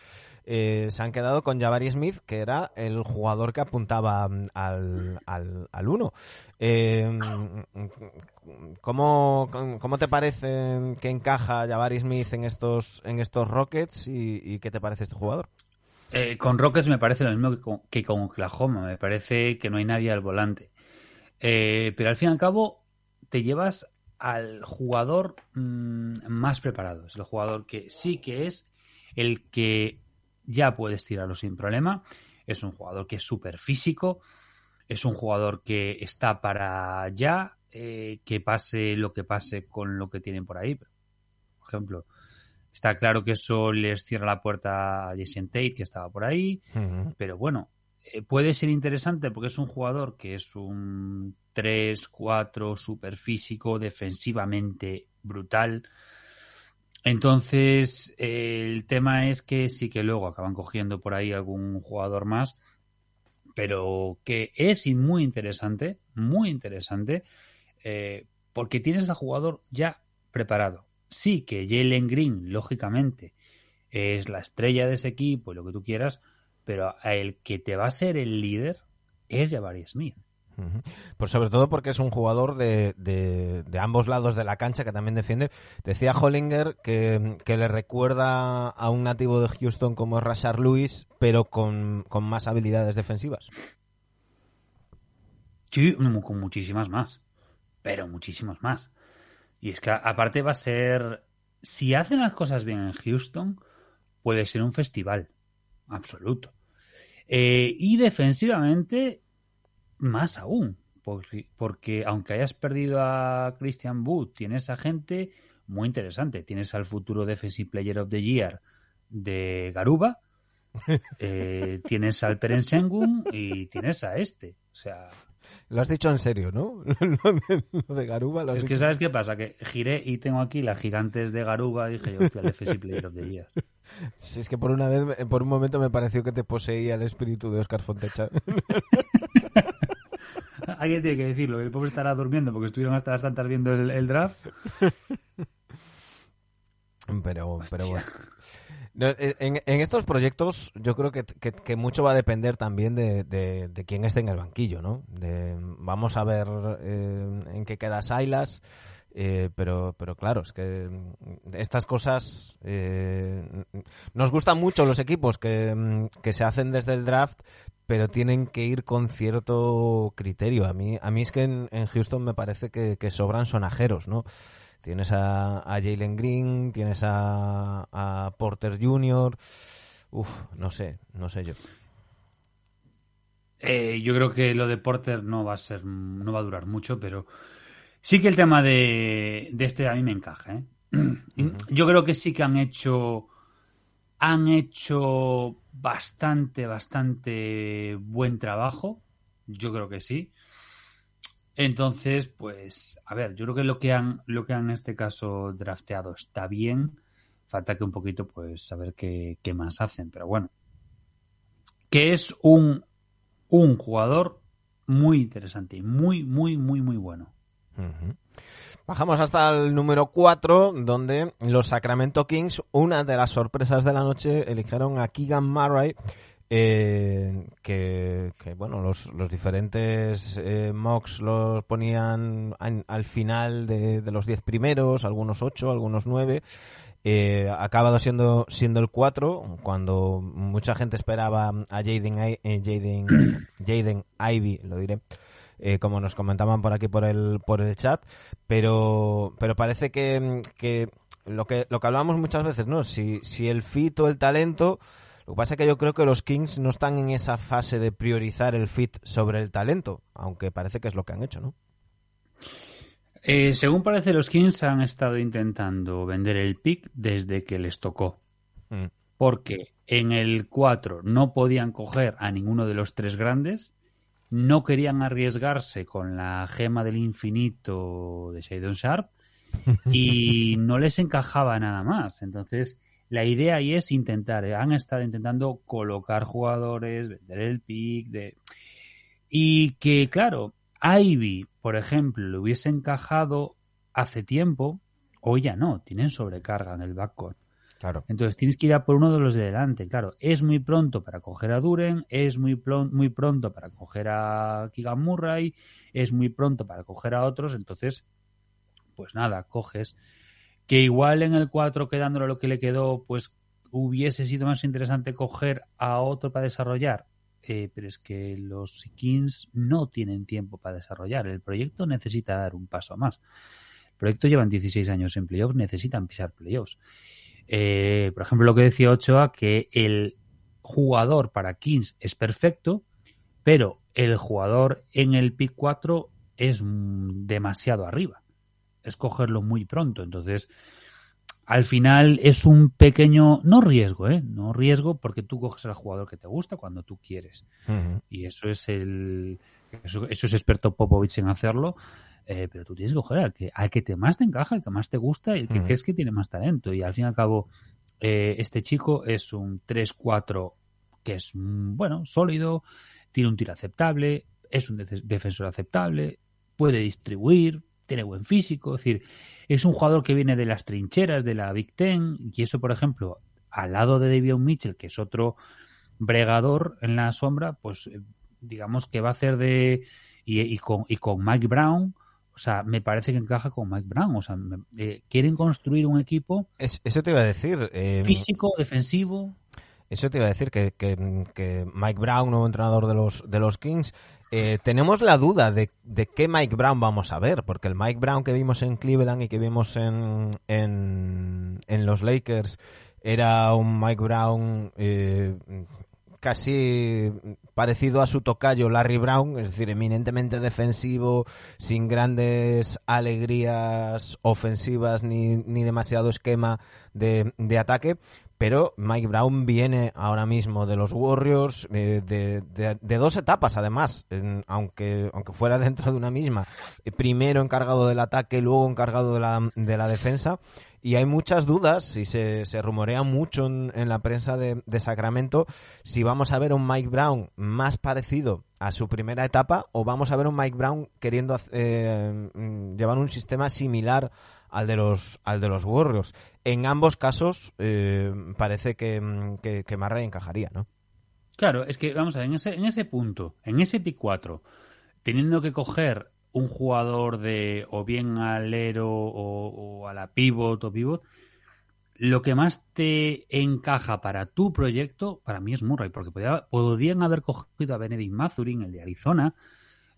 eh, se han quedado con Jabari Smith, que era el jugador que apuntaba mm, al, al, al uno. Eh, ¿cómo, ¿Cómo te parece que encaja Jabari Smith en estos, en estos Rockets y, qué te parece este jugador? eh, con Rockets me parece lo mismo que con, que con Oklahoma. Me parece que no hay nadie al volante. Eh, pero al fin y al cabo, te llevas al jugador mm, más preparado. Es el jugador que sí que es el que ya puedes tirarlo sin problema. Es un jugador que es súper físico. Es un jugador que está para ya, eh, que pase lo que pase con lo que tienen por ahí. Por ejemplo, está claro que eso les cierra la puerta a Jason Tate, que estaba por ahí. Pero bueno, eh, puede ser interesante porque es un jugador que es un 3-4 super físico, defensivamente brutal. Entonces, el tema es que sí que luego acaban cogiendo por ahí algún jugador más, pero que es muy interesante, muy interesante, eh, porque tienes al jugador ya preparado. Sí que Jalen Green, lógicamente, es la estrella de ese equipo y lo que tú quieras, pero el que te va a ser el líder es Jabari Smith. Pues sobre todo porque es un jugador de, ambos lados de la cancha que también defiende. Decía Hollinger que, le recuerda a un nativo de Houston como es Rashard Lewis, pero con, más habilidades defensivas. Sí, con muchísimas más. Pero muchísimas más. Y es que aparte va a ser. Si hacen las cosas bien en Houston, puede ser un festival. Absoluto. Eh, y defensivamente más aún, porque, aunque hayas perdido a Christian Wood, tienes a gente muy interesante. Tienes al futuro Defensive Player of the Year de Garuba, eh, tienes al Perensengun y tienes a este. O sea. Lo has dicho en serio, ¿no? Lo de, Garuba lo has Es que ¿sabes qué pasa? Que giré y tengo aquí las gigantes de Garuba y dije, hostia, Defensive Player of the Year. Si es que por una vez, por un momento me pareció que te poseía el espíritu de Oscar Fontecha. Alguien tiene que decirlo. El pobre estará durmiendo porque estuvieron hasta las tantas viendo el, draft. Pero, pero bueno. Eh, en, estos proyectos yo creo que, mucho va a depender también de, quién esté en el banquillo, ¿no? vamos a ver eh, en qué queda Silas, eh, pero, pero claro, es que estas cosas nos gustan mucho los equipos que, que se hacen desde el draft, pero tienen que ir con cierto criterio. A mí, a mí es que en, Houston me parece que, sobran sonajeros, ¿no? Tienes a, Jalen Green, tienes a, Porter Jr., Uf, no sé, no sé yo. Eh, yo creo que lo de Porter no va a ser, no va a durar mucho, pero sí que el tema de, este a mí me encaja. ¿eh? Yo creo que sí que han hecho han hecho bastante, bastante buen trabajo. Yo creo que sí. Entonces, pues, a ver, yo creo que lo que han, lo que han en este caso drafteado está bien. Falta que un poquito, pues, saber qué, qué más hacen. Pero bueno. Que es un, un jugador muy interesante y muy, muy, muy, muy bueno. Bajamos hasta el número 4, donde los Sacramento Kings, una de las sorpresas de la noche, eligieron a Keegan Murray. Eh, que, bueno los, diferentes eh, mocks los ponían al final de, los 10 primeros, algunos 8, algunos 9. Eh, acabado siendo siendo el 4 cuando mucha gente esperaba a Jaden, Jaden, Jaden Ivy, lo diré, eh, como nos comentaban por aquí por el, por el chat, pero, pero parece que, que lo que lo que hablábamos muchas veces, ¿no? Si, si el fit o el talento, lo que pasa es que yo creo que los Kings no están en esa fase de priorizar el fit sobre el talento, aunque parece que es lo que han hecho, ¿no? Eh, según parece, los Kings han estado intentando vender el pick desde que les tocó. Mm. Porque en el 4 no podían coger a ninguno de los tres grandes no querían arriesgarse con la gema del infinito de Shadon Sharp y no les encajaba nada más. Entonces, la idea ahí es intentar, eh, han estado intentando colocar jugadores, vender el pick, de... y que, claro, Ivy, por ejemplo, le hubiese encajado hace tiempo, hoy ya no, tienen sobrecarga en el backcourt. Entonces tienes que ir a por uno de los de delante. Claro, es muy pronto para coger a Duren, es muy, muy pronto para coger a Keegan Murray, es muy pronto para coger a otros. Entonces, pues nada, coges. Que igual en el 4, quedándole lo que le quedó, pues hubiese sido más interesante coger a otro para desarrollar. Eh, pero es que los Kings no tienen tiempo para desarrollar. El proyecto necesita dar un paso más. El proyecto llevan 16 años en playoffs, necesitan pisar playoffs. Eh, por ejemplo, lo que decía Ochoa, que el jugador para Kings es perfecto, pero el jugador en el pick 4 es demasiado arriba. Es cogerlo muy pronto. Entonces, al final es un pequeño, no riesgo, ¿eh? No riesgo porque tú coges al jugador que te gusta cuando tú quieres. Y eso es el, eso, es experto Popovich en hacerlo. Eh, pero tú tienes que coger al que, al que te más te encaja, al que más te gusta y el que crees que tiene más talento. Y al fin y al cabo, eh, este chico es un 3-4 que es, mm, bueno, sólido, tiene un tiro aceptable, es un defensor aceptable, puede distribuir, tiene buen físico, es decir, es un jugador que viene de las trincheras de la Big Ten y eso, por ejemplo, al lado de Davion Mitchell, que es otro bregador en la sombra, pues eh, digamos que va a hacer de y, con, y con Mike Brown, sea, me parece que encaja con Mike Brown. O sea, eh, quieren construir un equipo. eso te iba a decir. Eh, físico, defensivo. Eso te iba a decir que, que, Mike Brown, nuevo entrenador de los, de los Kings, eh, tenemos la duda de, de, qué Mike Brown vamos a ver, porque el Mike Brown que vimos en Cleveland y que vimos en, en, en los Lakers era un Mike Brown eh, casi parecido a su tocayo Larry Brown, es decir, eminentemente defensivo, sin grandes alegrías ofensivas ni, ni demasiado esquema de, de ataque, pero Mike Brown viene ahora mismo de los Warriors, eh, de, dos etapas además, aunque, aunque fuera dentro de una misma. Primero encargado del ataque, luego encargado de la, de la defensa. Y hay muchas dudas, y se, se rumorea mucho en, la prensa de, Sacramento, si vamos a ver un Mike Brown más parecido a su primera etapa o vamos a ver un Mike Brown queriendo eh, mm, llevar un sistema similar al de los, al de los Warriors. En ambos casos eh, parece que, mm, que, que Marray encajaría, ¿no? Claro, es que vamos a ver, en ese, en ese punto, en ese pick 4, teniendo que coger un jugador de o bien alero o, a la pivot o pivot, lo que más te encaja para tu proyecto, para mí es Murray, porque podrían haber cogido a Benedict Mathurin, el de Arizona,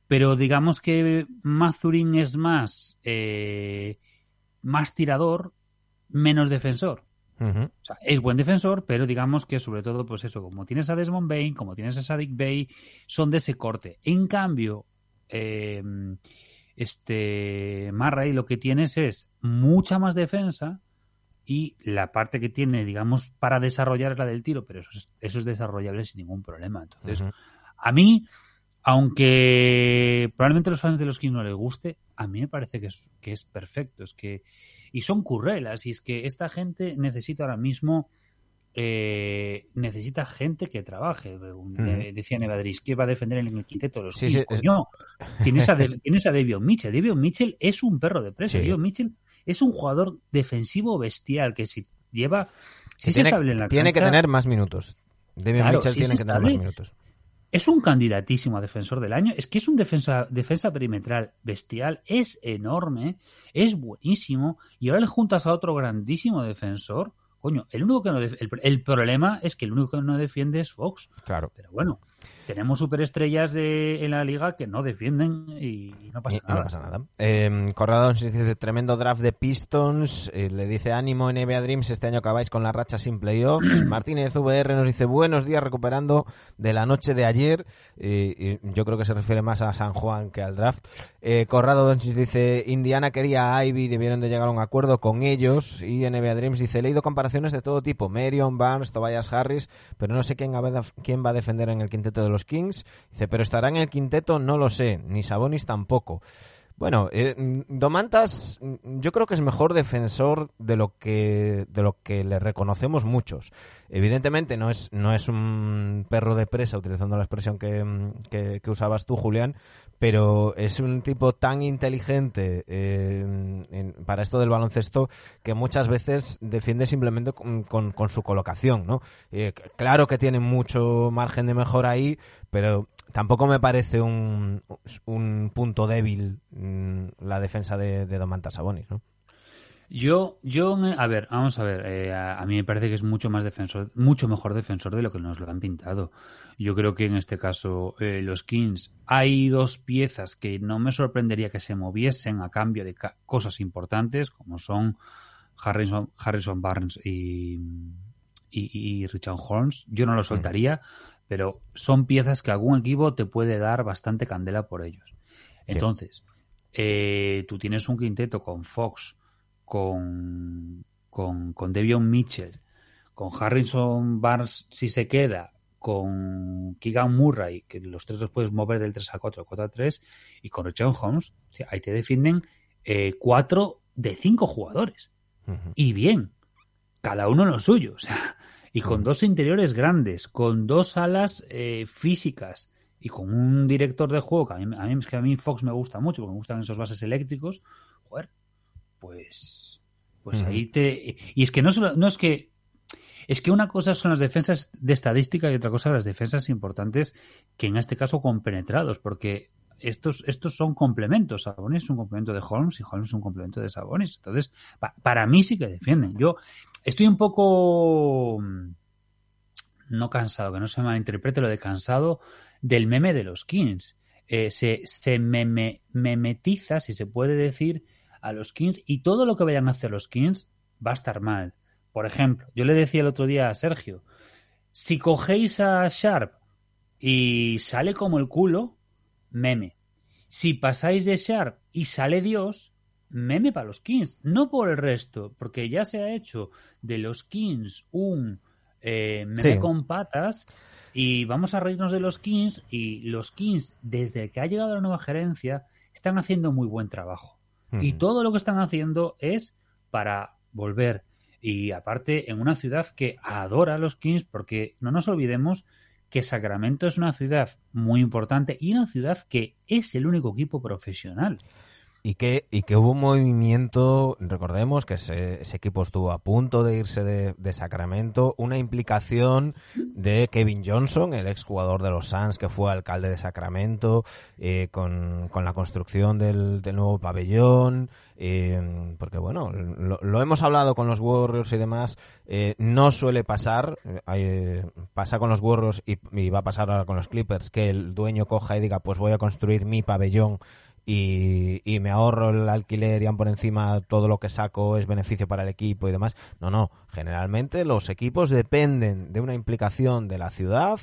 pero digamos que Mathurin es más eh, más tirador, menos defensor. O sea, es buen defensor, pero digamos que sobre todo, pues eso, como tienes a Desmond Bain, como tienes a Sadik Bay, son de ese corte. En cambio, eh, este Marray lo que tienes es mucha más defensa y la parte que tiene, digamos, para desarrollar es la del tiro, pero eso es, eso es desarrollable sin ningún problema. Entonces, a mí, aunque probablemente a los fans de los Kings no les guste, a mí me parece que es, que es perfecto. Es que, y son currelas, y es que esta gente necesita ahora mismo eh, necesita gente que trabaje. Decía Nevadris que va a defender en el quinteto los sí, sí, coño. Tienes a, tienes a Davion Mitchell. Davion Mitchell es un perro de presa. Davion Mitchell es un jugador defensivo bestial que si lleva. Si tiene, en la tiene que tener más minutos. Davion Mitchell tiene que tener más minutos es un candidatísimo a defensor del año. Es que es un defensa, defensa perimetral bestial, es enorme, es buenísimo. Y ahora le juntas a otro grandísimo defensor. Coño, el único que no el, el, problema es que el único que no defiende es Fox. Claro. Pero bueno, tenemos superestrellas de, en la liga que no defienden y, no pasa nada. No pasa nada. Eh, Corrado dice, tremendo draft de Pistons. Eh, le dice, ánimo NBA Dreams, este año acabáis con la racha sin playoffs. Martínez VR nos dice, buenos días, recuperando de la noche de ayer. y yo creo que se refiere más a San Juan que al draft. Eh, Corrado Doncic dice, Indiana quería a Ivy, debieron de llegar a un acuerdo con ellos. Y NBA Dreams dice, he leído comparaciones de todo tipo, Marion, Barnes, Tobias Harris, pero no sé quién va, quién va a defender en el quinteto de los Kings. Dice, pero estará en el quinteto, no lo sé, ni Sabonis tampoco. Bueno, eh, Domantas yo creo que es mejor defensor de lo que de lo que le reconocemos muchos. Evidentemente no es no es un perro de presa utilizando la expresión que, que, usabas tú, Julián, pero es un tipo tan inteligente eh, para esto del baloncesto que muchas veces defiende simplemente con, su colocación, ¿no? Eh, claro que tiene mucho margen de mejora ahí, pero tampoco me parece un, un punto débil mm, la defensa de, de Domantas Sabonis, ¿no? Yo, yo, a ver, vamos a ver, eh, a, mí me parece que es mucho más defensor, mucho mejor defensor de lo que nos lo han pintado. Yo creo que en este caso eh, los Kings hay dos piezas que no me sorprendería que se moviesen a cambio de cosas importantes, como son Harrison, Harrison Barnes y, y, Richard Holmes. Yo no lo soltaría pero son piezas que algún equipo te puede dar bastante candela por ellos. Entonces, eh, tú tienes un quinteto con Fox, con con, con Devion Mitchell, con Harrison Barnes si se queda, con Keegan Murray, que los tres los puedes mover del 3 a 4, 4 a 3, y con Richard Holmes, ahí te defienden eh, cuatro de cinco jugadores. Y bien, cada uno lo suyo. O sea, y con dos interiores grandes, con dos alas eh, físicas y con un director de juego que a mí, a mí, que a mí Fox me gusta mucho, porque me gustan esos bases eléctricos, joder, pues, pues ahí te... Y es que no, solo, no es que es que una cosa son las defensas de estadística y otra cosa las defensas importantes que en este caso compenetrados, porque estos, estos son complementos. Sabonis es un complemento de Holmes y Holmes es un complemento de Sabonis. Entonces, para mí sí que defienden. Yo estoy un poco mm, no cansado, que no se malinterprete lo de cansado del meme de los Kings. Eh, se, se meme, memetiza, si se puede decir, a los Kings y todo lo que vayan a hacer los Kings va a estar mal. Por ejemplo, yo le decía el otro día a Sergio, si cogéis a Sharp y sale como el culo, meme. Si pasáis de Sharp y sale Dios, meme para los Kings, no por el resto, porque ya se ha hecho de los Kings un eh, meme con patas y vamos a reírnos de los Kings y los Kings, desde que ha llegado la nueva gerencia, están haciendo muy buen trabajo. Y todo lo que están haciendo es para volver y aparte en una ciudad que adora a los Kings porque no nos olvidemos que Sacramento es una ciudad muy importante y una ciudad que es el único equipo profesional. Y que, y que hubo un movimiento, recordemos que ese, equipo estuvo a punto de irse de, Sacramento, una implicación de Kevin Johnson, el exjugador de los Suns que fue alcalde de Sacramento, eh, con, con, la construcción del, del nuevo pabellón, eh, porque bueno, lo, hemos hablado con los Warriors y demás, eh, no suele pasar, eh, pasa con los Warriors y, y va a pasar ahora con los Clippers, que el dueño coja y diga, pues voy a construir mi pabellón y, me ahorro el alquiler y por encima todo lo que saco es beneficio para el equipo y demás. No, no. Generalmente los equipos dependen de una implicación de la ciudad,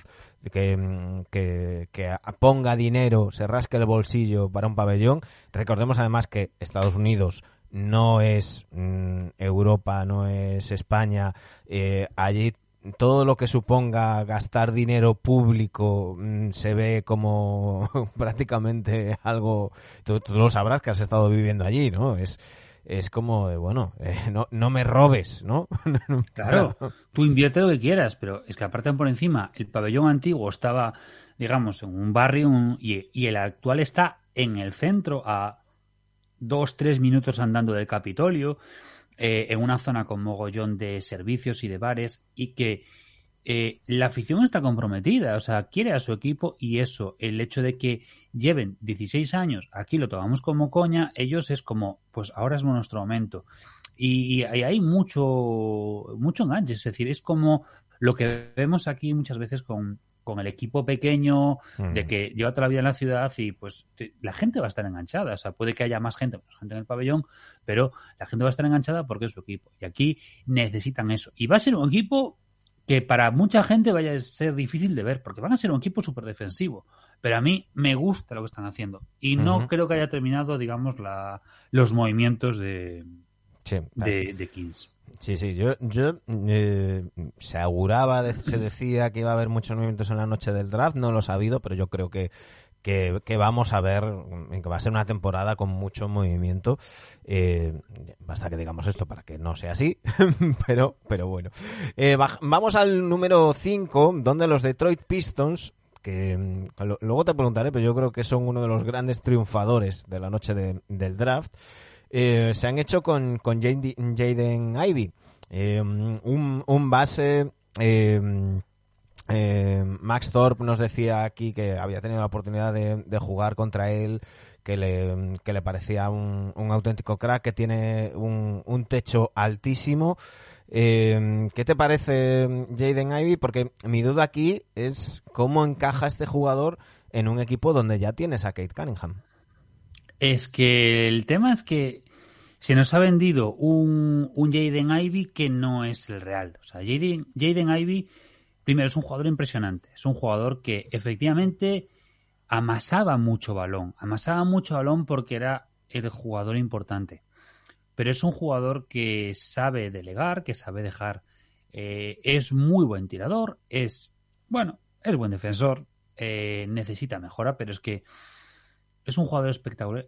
que, mm, que, que ponga dinero, se rasque el bolsillo para un pabellón. Recordemos además que Estados Unidos no es mm, Europa, no es España. Eh, allí todo lo que suponga gastar dinero público mm, se ve como prácticamente algo. Tú, lo sabrás que has estado viviendo allí, ¿no? Es, es como de, bueno, eh, no, no me robes, ¿no? claro, tú invierte lo que quieras, pero es que aparte por encima, el pabellón antiguo estaba, digamos, en un barrio y, y el actual está en el centro a dos, tres minutos andando del Capitolio. Eh, en una zona con mogollón de servicios y de bares y que eh, la afición está comprometida, o sea, quiere a su equipo y eso, el hecho de que lleven 16 años, aquí lo tomamos como coña, ellos es como, pues ahora es nuestro momento. Y, hay mucho, mucho enganche, es decir, es como lo que vemos aquí muchas veces con, con el equipo pequeño, de que lleva toda la vida en la ciudad y pues la gente va a estar enganchada. O sea, puede que haya más gente, más gente en el pabellón, pero la gente va a estar enganchada porque es su equipo. Y aquí necesitan eso. Y va a ser un equipo que para mucha gente vaya a ser difícil de ver, porque van a ser un equipo súper defensivo. Pero a mí me gusta lo que están haciendo. Y no creo que haya terminado, digamos, la, los movimientos de, de, de Kings. Sí, sí, yo, yo eh, se auguraba, se decía que iba a haber muchos movimientos en la noche del draft, no lo he sabido, pero yo creo que, que, vamos a ver, que va a ser una temporada con mucho movimiento. Eh, basta que digamos esto para que no sea así, pero, pero bueno. Eh, vamos al número 5, donde los Detroit Pistons que mm, luego te preguntaré, pero yo creo que son uno de los grandes triunfadores de la noche del draft. Eh, se han hecho con, con Jaden Ivy, eh, un, un, base. Eh, Max Thorpe nos decía aquí que había tenido la oportunidad de, jugar contra él, que le, que le parecía un, un, auténtico crack, que tiene un, un techo altísimo. ¿Qué te parece Jaden Ivy? Porque mi duda aquí es cómo encaja este jugador en un equipo donde ya tienes a Kate Cunningham. Es que el tema es que se nos ha vendido un, un Jaden Ivy que no es el real. O sea, Jaden, Jaden Ivy, primero, es un jugador impresionante. Es un jugador que efectivamente amasaba mucho balón. Amasaba mucho balón porque era el jugador importante. pero es un jugador que sabe delegar, que sabe dejar. Eh, es muy buen tirador, es, bueno, es buen defensor, eh, necesita mejora, pero es que es un jugador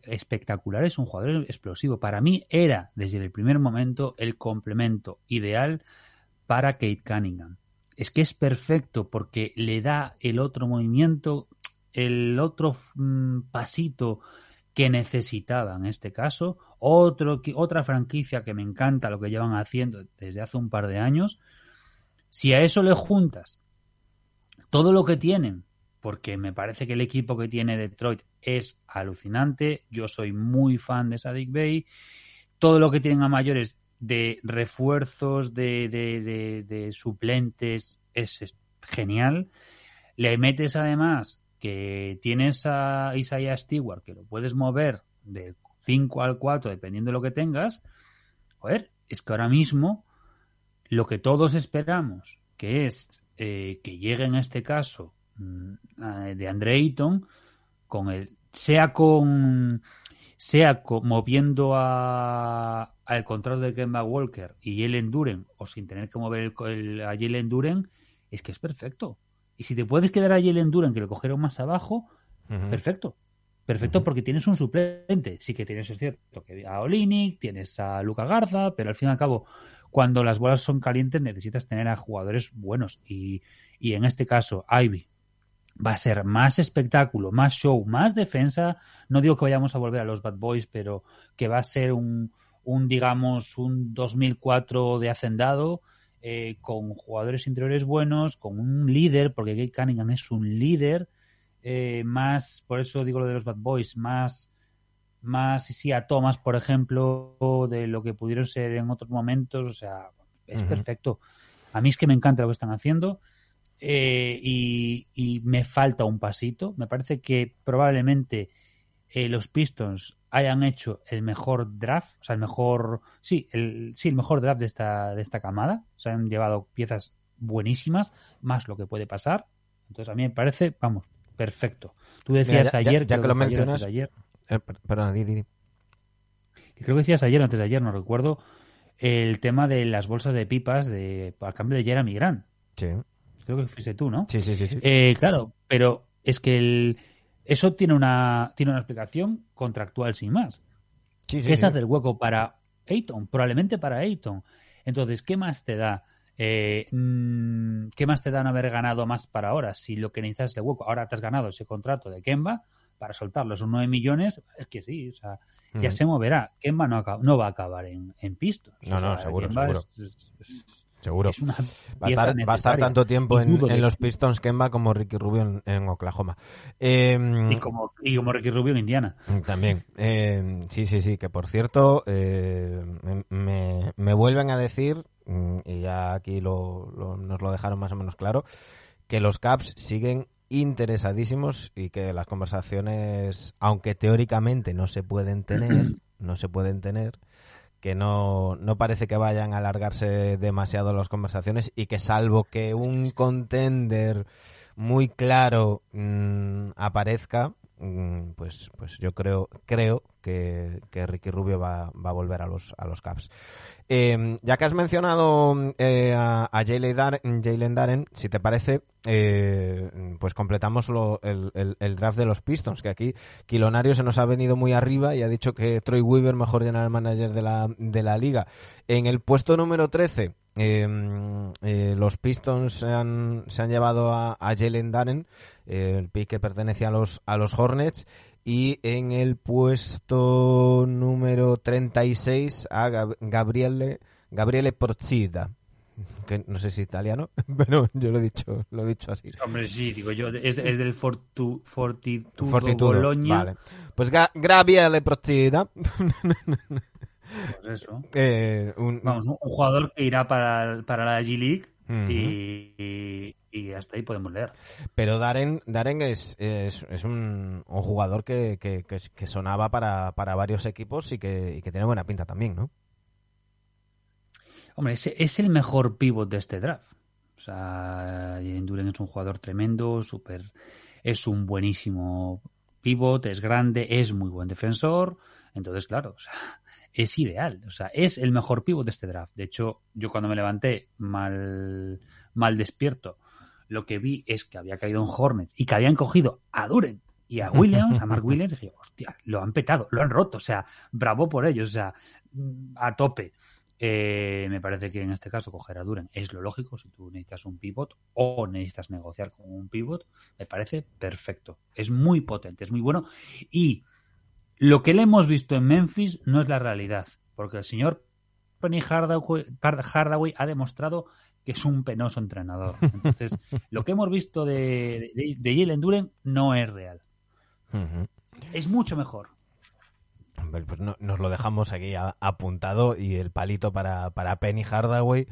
espectacular, es un jugador explosivo. Para mí era, desde el primer momento, el complemento ideal para Kate Cunningham. Es que es perfecto porque le da el otro movimiento, el otro mm, pasito que necesitaba en este caso. Otra franquicia que me encanta lo que llevan haciendo desde hace un par de años. Si a eso le juntas todo lo que tienen, porque me parece que el equipo que tiene Detroit es alucinante. Yo soy muy fan de Sadik Bay. Todo lo que tienen a mayores de refuerzos, de, suplentes, es, genial. Le metes además que tienes a Isaiah Stewart, que lo puedes mover de 5 al 4, dependiendo de lo que tengas. Joder, es que ahora mismo lo que todos esperamos, que es eh, que llegue en este caso de Andre Ayton, con el, sea con sea moviendo a, al contrato de Kemba Walker y Jalen Duren o sin tener que mover el, a Jalen Duren, es que es perfecto. Y si te puedes quedar a Jalen Duren que lo cogieron más abajo, perfecto. Perfecto porque tienes un suplente. Sí que tienes, es cierto, que a Olinic, tienes a Luca Garza, pero al fin y al cabo, cuando las bolas son calientes necesitas tener a jugadores buenos. Y, y en este caso, Ivy, va a ser más espectáculo, más show, más defensa. No digo que vayamos a volver a los Bad Boys, pero que va a ser un, un digamos, un 2004 de hacendado, eh, con jugadores interiores buenos, con un líder, porque Kate Cunningham es un líder, eh, más, por eso digo lo de los Bad Boys, más, más, sí, a Thomas, por ejemplo, de lo que pudieron ser en otros momentos, o sea, es perfecto. A mí es que me encanta lo que están haciendo eh, y, me falta un pasito. Me parece que probablemente eh, los Pistons hayan hecho el mejor draft, o sea, el mejor, sí, el, sí, el mejor draft de esta, de esta camada. O sea, han llevado piezas buenísimas, más lo que puede pasar. Entonces, a mí me parece, vamos, perfecto. Tú decías ayer, ya, que lo mencionas, ayer, eh, perdona, di, Creo que decías ayer, antes de ayer, no recuerdo, el tema de las bolsas de pipas de, a cambio de Jeremy Grant. Sí. Creo que fuiste tú, ¿no? Sí, sí, sí. Eh, claro, pero es que el, eso tiene una, tiene una explicación contractual sin más. Sí, sí, ¿Qué es hacer hueco para Ayton? Probablemente para Ayton. Entonces, ¿qué más te da? Eh, mm, ¿Qué más te da no haber ganado más para ahora? Si lo que necesitas es el hueco, ahora te has ganado ese contrato de Kemba para soltarlo, son 9 millones, es que sí, o sea, ya se moverá. Kemba no, no va a acabar en, en pistos. No, no, seguro, seguro. Seguro. va, a estar, tanto tiempo en, los Pistons Kemba como Ricky Rubio en, Oklahoma. Em, y, como, y como Ricky Rubio en Indiana. También. Em, sí, sí, sí. Que por cierto, eh, me, vuelven a decir, mm, y ya aquí lo, nos lo dejaron más o menos claro, que los Caps siguen interesadísimos y que las conversaciones, aunque teóricamente no se pueden tener, no se pueden tener, que no, no parece que vayan a alargarse demasiado las conversaciones y que salvo que un contender muy claro mm, aparezca, mm, pues, pues yo creo, creo que, Ricky Rubio va, va, a volver a los, a los Caps. Em, ya que has mencionado eh, a, a Jalen Darren, si te parece, eh, pues completamos el, draft de los Pistons, que aquí Quilonario se nos ha venido muy arriba y ha dicho que Troy Weaver, mejor general manager de la, de la liga. En el puesto número 13, em, eh, los Pistons se han, se han llevado a, a Jalen Darren, el pick que pertenece a los, a los Hornets, y en el puesto número 36 a Gabriele, Gabriele Porcida que no sé si es italiano, pero yo lo he dicho, lo he dicho así. Hombre, sí, digo yo, es, del Fortu, Fortitudo, Fortitudo Bologna. Vale. Pues Gabriele Porcida. Pues eso. Eh, un, Vamos, un jugador que irá para, para la G-League y, y, hasta ahí podemos leer. Pero Darren, Darren es, es, es un, un, jugador que, que, que, sonaba para, para varios equipos y que, y que tiene buena pinta también, ¿no? Hombre, es, es el mejor pivot de este draft. O sea, Duren es un jugador tremendo, súper, es un buenísimo pivot, es grande, es muy buen defensor. Entonces, claro, o sea, es ideal. O sea, es el mejor pivot de este draft. De hecho, yo cuando me levanté mal, mal despierto, lo que vi es que había caído en Hornets y que habían cogido a Duren y a Williams, a Mark Williams, dije, hostia, lo han petado, lo han roto. O sea, bravo por ellos. O sea, a tope. Eh, me parece que en este caso coger a Duren es lo lógico. Si tú necesitas un pivot o necesitas negociar con un pivot, me parece perfecto. Es muy potente, es muy bueno. Y lo que le hemos visto en Memphis no es la realidad, porque el señor Penny Hardaway, ha demostrado que es un penoso entrenador. Entonces, lo que hemos visto de, de, Jalen Duren no es real. Es mucho mejor. Pues nos lo dejamos aquí apuntado y el palito para, para Penny Hardaway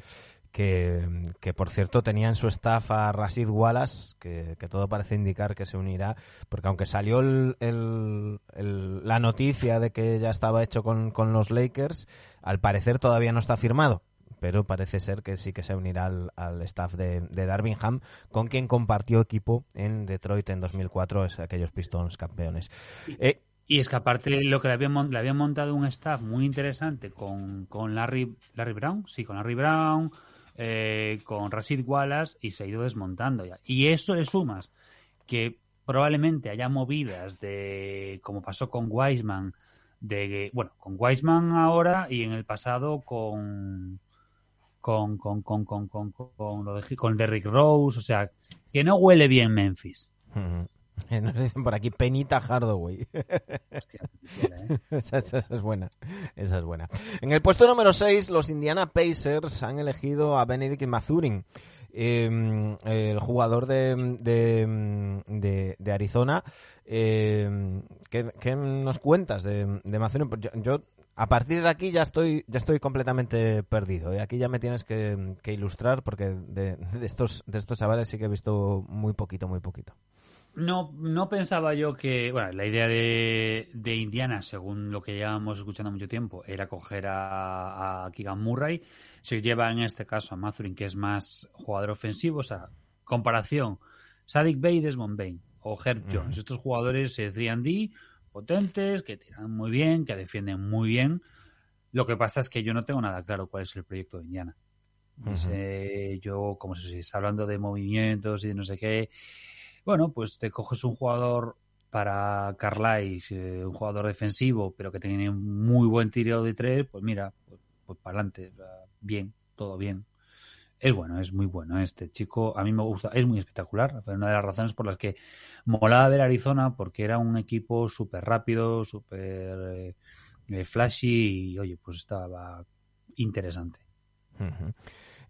que, por cierto tenía en su staff a Rashid Wallace, que, todo parece indicar que se unirá, porque aunque salió la noticia de que ya estaba hecho con, los Lakers, al parecer todavía no está firmado pero parece ser que sí que se unirá al, staff de, de, Darvingham, con quien compartió equipo en Detroit en 2004, es aquellos Pistons campeones. Eh, y es que aparte lo que le habían, le habían montado un staff muy interesante con, con Larry, Larry Brown, sí, con Larry Brown, eh, con Rashid Wallace y se ha ido desmontando ya. Y eso le sumas que probablemente haya movidas de, como pasó con Wiseman, de, bueno, con Wiseman ahora y en el pasado con, con, con, con, con, con, con, lo de, con Derrick Rose, o sea, que no huele bien Memphis. Nos dicen por aquí Penita Hardaway. Hostia, ¿eh? esa, es buena. Esa es buena. En el puesto número 6, los Indiana Pacers han elegido a Benedict Mathurin. Em, el jugador de, de, de, Arizona. Eh, ¿qué, nos cuentas de, de Mathurin? Pues yo, a partir de aquí ya estoy, ya estoy completamente perdido. ¿eh? Aquí ya me tienes que, que ilustrar porque de, estos, de estos chavales sí que he visto muy poquito, muy poquito. No, no pensaba yo que, bueno, la idea de, de Indiana, según lo que llevamos escuchando mucho tiempo, era coger a, a Keegan Murray. Se lleva en este caso a Mathurin, que es más jugador ofensivo, o sea, comparación, Sadik Bey y Desmond Bain, o Herb Jones. Estos jugadores es 3D, potentes, que tiran muy bien, que defienden muy bien. Lo que pasa es que yo no tengo nada claro cuál es el proyecto de Indiana. yo, como se está hablando de movimientos y de no sé qué, bueno, pues te coges un jugador para Carlisle, eh, un jugador defensivo, pero que tiene muy buen tiro de tres, pues mira, pues, pues para adelante, bien, todo bien. Es bueno, es muy bueno este chico. A mí me gusta, es muy espectacular. Una de las razones por las que molaba ver Arizona, porque era un equipo súper rápido, súper eh, flashy y, oye, pues estaba interesante.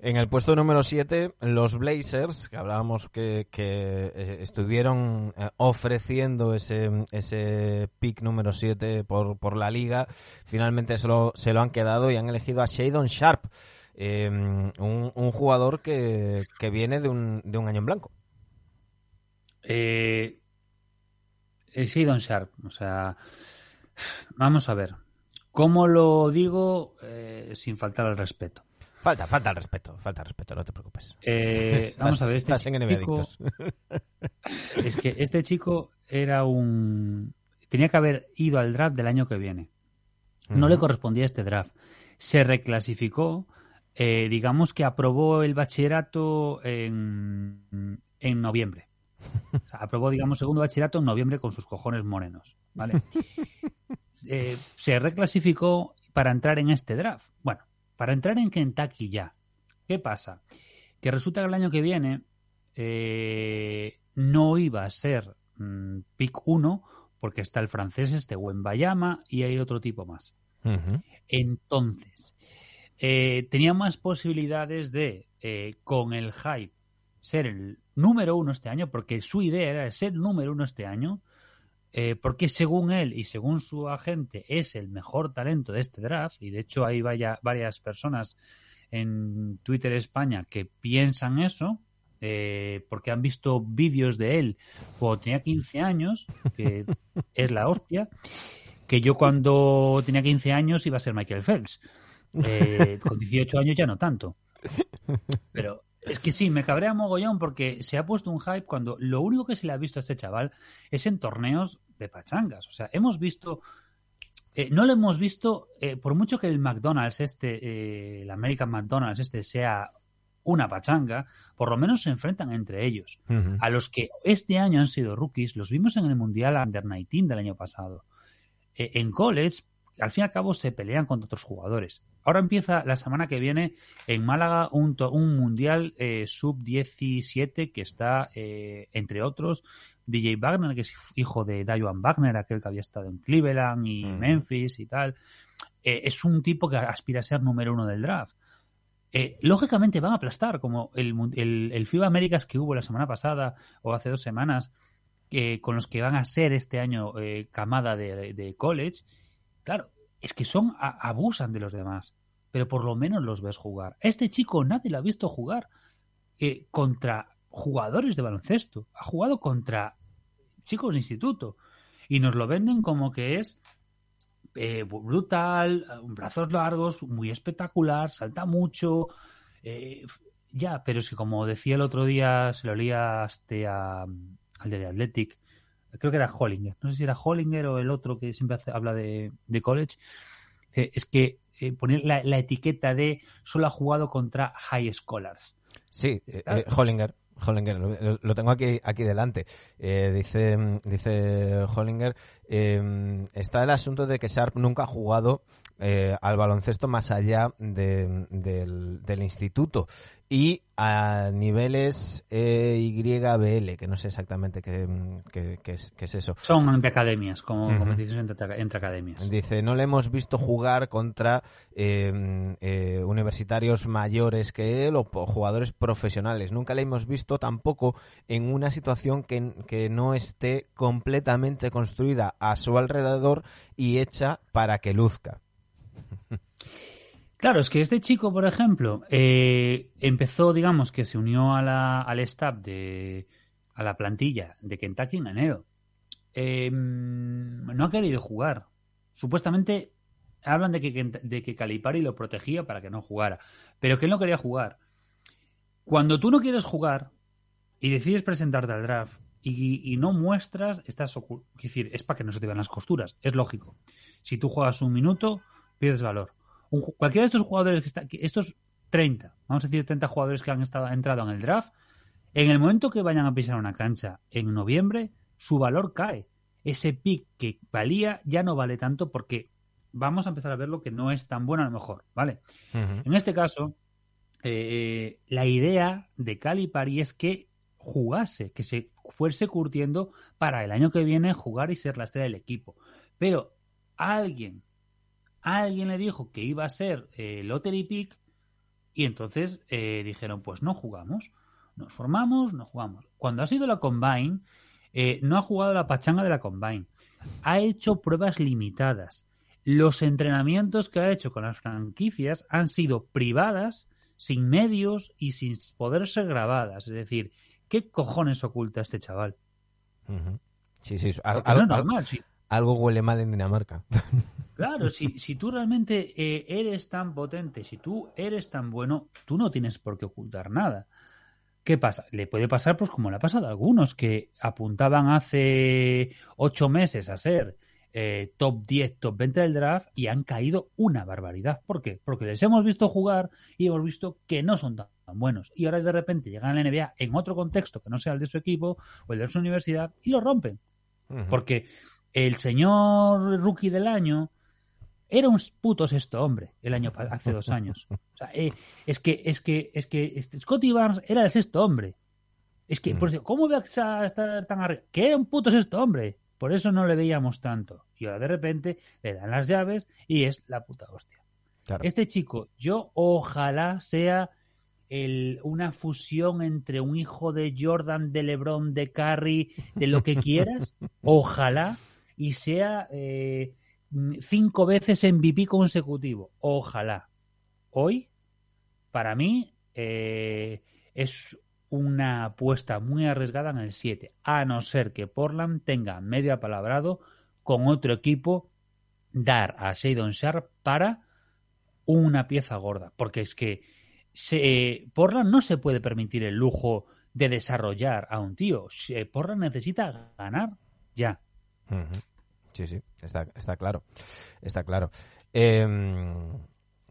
En el puesto número 7, los Blazers, que hablábamos que, eh, estuvieron eh, ofreciendo ese, ese pick número 7 por, por la liga, finalmente se lo, se lo han quedado y han elegido a Shadon Sharp, em, un, jugador que, que viene de un, de un año en blanco. Eh, Shadon Sharp, o sea, vamos a ver. ¿Cómo lo digo eh, sin faltar al respeto? Falta, falta el respeto, falta el respeto, no te preocupes. Eh, vamos a ver, este chico, es que este chico era un tenía que haber ido al draft del año que viene. No le correspondía este draft. Se reclasificó, eh, digamos que aprobó el bachillerato en, en noviembre. aprobó, digamos, segundo bachillerato en noviembre con sus cojones morenos, ¿vale? Eh, se reclasificó para entrar en este draft. Bueno, para entrar en Kentucky ya. ¿Qué pasa? Que resulta que el año que viene eh, no iba a ser mm, pick 1 porque está el francés este Bayama y hay otro tipo más. Entonces, eh, tenía más posibilidades de, eh, con el hype, ser el número uno este año, porque su idea era ser número uno este año, eh, porque según él y según su agente es el mejor talento de este draft, y de hecho hay vaya, varias personas en Twitter España que piensan eso, eh, porque han visto vídeos de él cuando tenía 15 años, que es la hostia, que yo cuando tenía 15 años iba a ser Michael Phelps. Eh, con 18 años ya no tanto. Pero es que sí, me cabrea mogollón porque se ha puesto un hype cuando lo único que se le ha visto a este chaval es en torneos de pachangas. O sea, hemos visto eh, no lo hemos visto, eh, por mucho que el McDonald's este, el American McDonald's este sea una pachanga, por lo menos se enfrentan entre ellos. A los que este año han sido rookies, los vimos en el Mundial Under 19 del año pasado. Eh, en college, al fin y al cabo, se pelean contra otros jugadores. Ahora empieza la semana que viene en Málaga un, un Mundial eh, Sub-17 que está, eh, entre otros, DJ Wagner, que es hijo de Dajuan Wagner, aquel que había estado en Cleveland y Ujú. Memphis y tal. Eh, es un tipo que aspira a ser número uno del draft. Eh, lógicamente van a aplastar, como el, el, el FIBA Américas que hubo la semana pasada o hace dos semanas, que con los que van a ser este año eh, camada de, de college. Claro, es que son abusan de los demás, pero por lo menos los ves jugar. Este chico nadie lo ha visto jugar eh, contra jugadores de baloncesto. Ha jugado contra chicos de instituto y nos lo venden como que es eh, brutal, brazos largos, muy espectacular, salta mucho. eh, ya, pero es que como decía el otro día, se lo leía este a- al de Athletic, creo que era Hollinger, no sé si era Hollinger o el otro que siempre hace- habla de, de college, eh, es que eh, poner la, la etiqueta de solo ha jugado contra high scholars. Sí, eh, eh, Hollinger. Hollinger, lo, lo tengo aquí, aquí delante. Dice, dice Hollinger, está el asunto de que Sharp nunca ha jugado eh, al baloncesto más allá de- del, del instituto y a niveles eh, YBL, que no sé exactamente qué, qué- qué es, qué es eso. Son entre academias, como Ujú. competiciones entre, entre academias. Dice, no le hemos visto jugar contra eh, eh, universitarios mayores que él o jugadores profesionales. Nunca le hemos visto tampoco en una situación que, que no esté completamente construida a su alrededor y hecha para que luzca. Claro, es que este chico, por ejemplo, eh, empezó, digamos, que se unió a la, al staff de, a la plantilla de Kentucky en enero. Eh, no ha querido jugar. Supuestamente hablan de que, de que Calipari lo protegía para que no jugara, pero que él no quería jugar. Cuando tú no quieres jugar y decides presentarte al draft y, no muestras, estás Es decir, es para que no se te vean las costuras, es lógico. Si tú juegas un minuto, pierdes valor. Un cualquiera de estos jugadores que está, estos 30, vamos a decir 30 jugadores que han estado han entrado en el draft, en el momento que vayan a pisar una cancha en noviembre, su valor cae. Ese pick que valía ya no vale tanto porque vamos a empezar a ver lo que no es tan bueno a lo mejor, ¿vale? En este caso, eh, la idea de Calipari es que jugase, que se fuese curtiendo para el año que viene jugar y ser la estrella del equipo. Pero alguien, alguien le dijo que iba a ser eh, lottery pick y entonces eh, dijeron, pues no jugamos, nos formamos, no jugamos. Cuando ha sido la combine, eh, no ha jugado la pachanga de la combine, ha hecho pruebas limitadas. Los entrenamientos que ha hecho con las franquicias han sido privadas, sin medios y sin poder ser grabadas. Es decir, ¿qué cojones oculta este chaval? Sí, sí, al- Porque al- no es al- normal. Si, algo huele mal en Dinamarca. claro, si, si tú realmente eh, eres tan potente, si tú eres tan bueno, tú no tienes por qué ocultar nada. ¿Qué pasa? Le puede pasar, pues como le ha pasado a algunos que apuntaban hace ocho meses a ser eh, top 10, top 20 del draft y han caído una barbaridad. ¿Por qué? Porque les hemos visto jugar y hemos visto que no son tan buenos. Y ahora de repente llegan a la NBA en otro contexto que no sea el de su equipo o el de su universidad y lo rompen. Porque el señor rookie del año era un puto sexto hombre el año hace dos años. O sea, eh, es que es que es que este Scotty Barnes era el sexto hombre. Es que, Mm. por eso, ¿cómo voy a estar tan arriba? Que era un puto sexto hombre. Por eso no le veíamos tanto. Y ahora de repente le dan las llaves y es la puta hostia. Claro. Este chico, yo ojalá sea el, una fusión entre un hijo de Jordan, de LeBron, de Curry, de lo que quieras. ojalá y sea eh, cinco veces MVP consecutivo. Ojalá. Hoy, para mí, eh, es una apuesta muy arriesgada en el 7, a no ser que Portland tenga medio apalabrado con otro equipo dar a Shadon Sharp para una pieza gorda, porque es que se, Portland no se puede permitir el lujo de desarrollar a un tío. Portland necesita ganar ya. Sí, sí, está, claro. Está claro.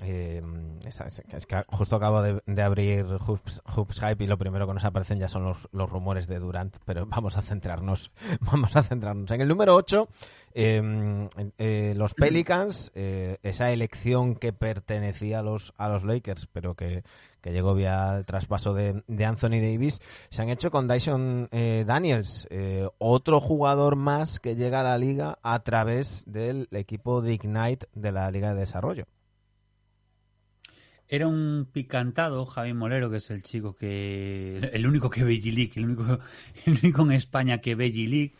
Eh, es, que justo acabo de, abrir Hoops, Hype y lo primero que nos aparecen ya son los, los, rumores de Durant, pero vamos a centrarnos, vamos a centrarnos. En el número 8, em, eh, los Pelicans, eh, esa elección que pertenecía a los, a los Lakers, pero que, que llegó vía el traspaso de, Anthony Davis, se han hecho con Dyson eh, Daniels, otro jugador más que llega a la liga a través del equipo de Ignite de la Liga de Desarrollo. Era un picantado, Javi Molero, que es el chico que. El único que ve G-League, el único, el único en España que ve G-League.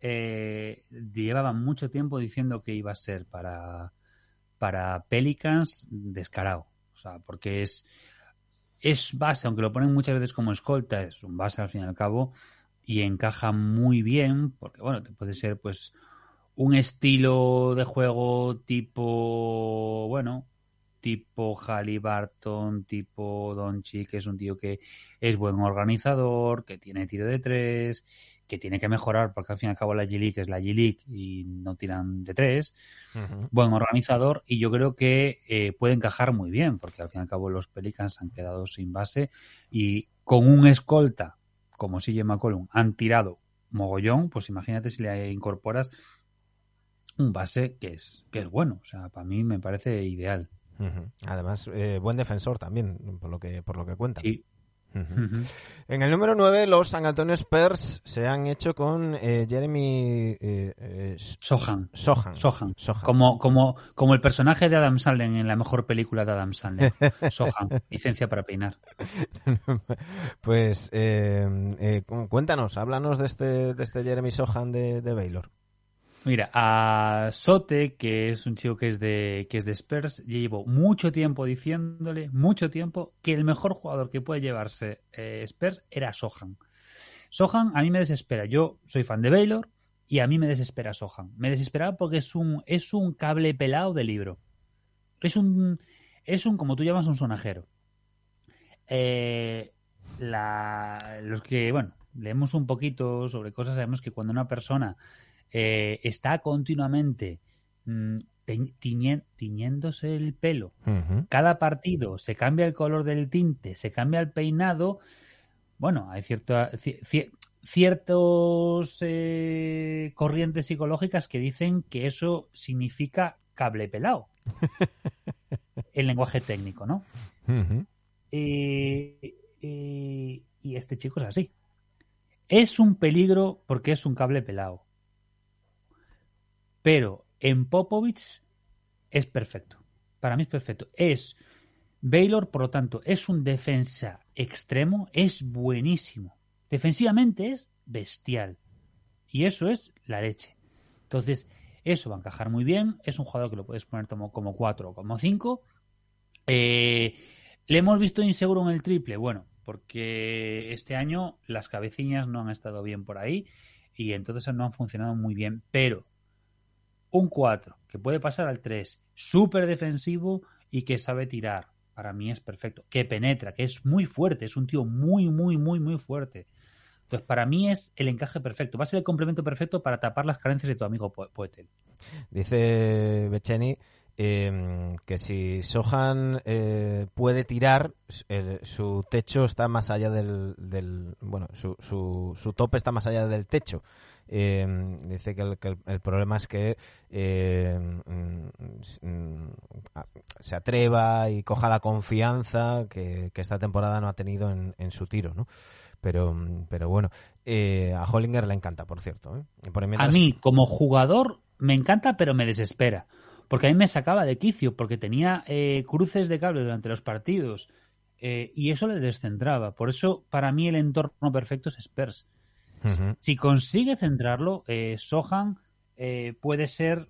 Eh, llevaba mucho tiempo diciendo que iba a ser para, para Pelicans descarado. O sea, porque es, es base, aunque lo ponen muchas veces como escolta, es un base al fin y al cabo, y encaja muy bien, porque bueno, te puede ser pues un estilo de juego tipo, bueno, tipo Halliburton, tipo Donchi, que es un tío que es buen organizador, que tiene tiro de tres, que tiene que mejorar, porque al fin y al cabo la G-League es la G-League y no tiran de tres. Buen organizador, y yo creo que eh, puede encajar muy bien, porque al fin y al cabo los Pelicans han quedado sin base y con un escolta como CJ McCollum han tirado mogollón, pues imagínate si le incorporas un base que es, que es bueno. O sea, para mí me parece ideal. Además, eh, buen defensor también, por lo que, por lo que cuenta. En el número 9, los San Antonio Spurs se han hecho con eh, Jeremy eh, Sohan. Sohan. Sohan. Como, como, como el personaje de Adam Sandler en la mejor película de Adam Sandler. Sohan. Licencia para peinar. pues cuéntanos, háblanos de este, de este Jeremy Sohan de, de Baylor. Mira, a Sote, que es un chico que es de que es de Spurs, llevo mucho tiempo diciéndole, mucho tiempo, que el mejor jugador que puede llevarse eh, Spurs era Sohan. Sohan a mí me desespera. Yo soy fan de Baylor y a mí me desespera Sohan. Me desespera porque es un es un cable pelado de libro. Es un es un como tú llamas un sonajero. Eh, los que bueno leemos un poquito sobre cosas sabemos que cuando una persona eh, está continuamente mm, tiñéndose el pelo. Cada partido se cambia el color del tinte, se cambia el peinado. Bueno, hay ciertas ciertos eh, corrientes psicológicas que dicen que eso significa cable pelado. el lenguaje técnico, ¿no? y este chico es así. Es un peligro porque es un cable pelado. Pero en Popovich es perfecto. Para mí es perfecto. Es Baylor, por lo tanto, es un defensa extremo, es buenísimo. Defensivamente es bestial. Y eso es la leche. Entonces, eso va a encajar muy bien. Es un jugador que lo puedes poner como, como 4 o como 5. Eh, ¿Le hemos visto inseguro en el triple? Bueno, porque este año las cabecillas no han estado bien por ahí y entonces no han funcionado muy bien. Pero un 4, que puede pasar al 3, súper defensivo y que sabe tirar. Para mí es perfecto. Que penetra, que es muy fuerte, es un tío muy, muy, muy, muy fuerte. Entonces, para mí es el encaje perfecto. Va a ser el complemento perfecto para tapar las carencias de tu amigo Poetel. Dice Becheni em, que si Sohan eh, puede tirar, su techo está más allá del, del bueno, su, su, su tope está más allá del techo. Eh, dice que el, problema es que eh, mm, se atreva y coja la confianza que, esta temporada no ha tenido en, su tiro, ¿no? Pero, pero bueno, eh, a Hollinger le encanta, por cierto. A mí, como jugador, me encanta, pero me desespera. Porque a mí me sacaba de quicio, porque tenía cruces de cable durante los partidos. y eso le descentraba. Por eso, para mí, el entorno perfecto es Spurs. Si consigue centrarlo, eh, Sohan eh, puede ser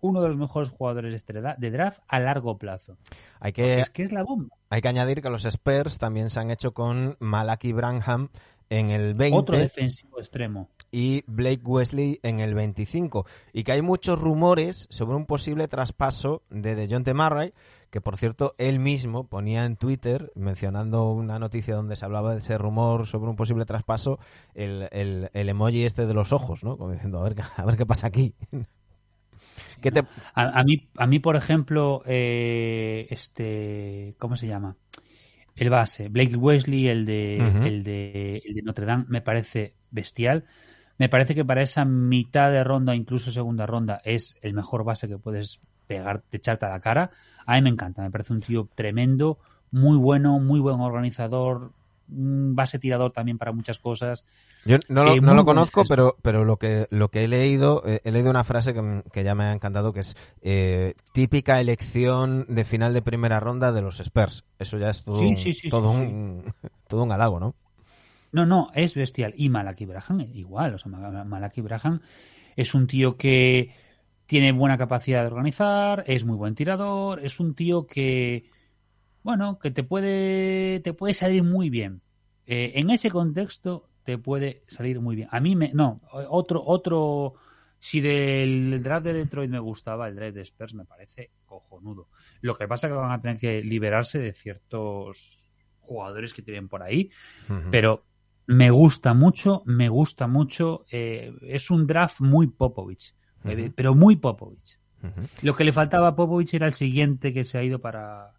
uno de los mejores jugadores de, este de draft a largo plazo. Hay que, es que es la bomba. Hay que añadir que los Spurs también se han hecho con Malaki Branham en el 20. Otro defensivo extremo. Y Blake Wesley en el 25. Y que hay muchos rumores sobre un posible traspaso de DeJounte Murray, que por cierto él mismo ponía en Twitter, mencionando una noticia donde se hablaba de ese rumor sobre un posible traspaso, el, el, emoji este de los ojos, ¿no? Como diciendo, a ver, a ver qué pasa aquí. A, mí, a mí, por ejemplo, eh, este, ¿cómo se llama? El base, Blake Wesley, el de, el de, el de Notre Dame, me parece bestial. Me parece que para esa mitad de ronda, incluso segunda ronda, es el mejor base que puedes pegar, echarte a la cara. A mí me encanta, me parece un tío tremendo, muy bueno, muy buen organizador, un base tirador también para muchas cosas. Yo no lo, no lo conozco, pero, pero lo que, lo que he leído, eh, he leído una frase que, ya me ha encantado, que es eh, típica elección de final de primera ronda de los Spurs. Eso ya es todo, un, todo, un, todo un halago, ¿no? No, no, es bestial. Y Malaki Braham, igual. O sea, Malaki Braham es un tío que tiene buena capacidad de organizar, es muy buen tirador, es un tío que, bueno, que te puede, te puede salir muy bien. Eh, en ese contexto te puede salir muy bien. A mí me, no, otro, otro, si del draft de Detroit me gustaba, el draft de Spurs me parece cojonudo. Lo que pasa es que van a tener que liberarse de ciertos jugadores que tienen por ahí, pero me gusta mucho, me gusta mucho. Eh, es un draft muy Popovich, eh, pero muy Popovich. Lo que le faltaba a Popovich era el siguiente que se ha ido para,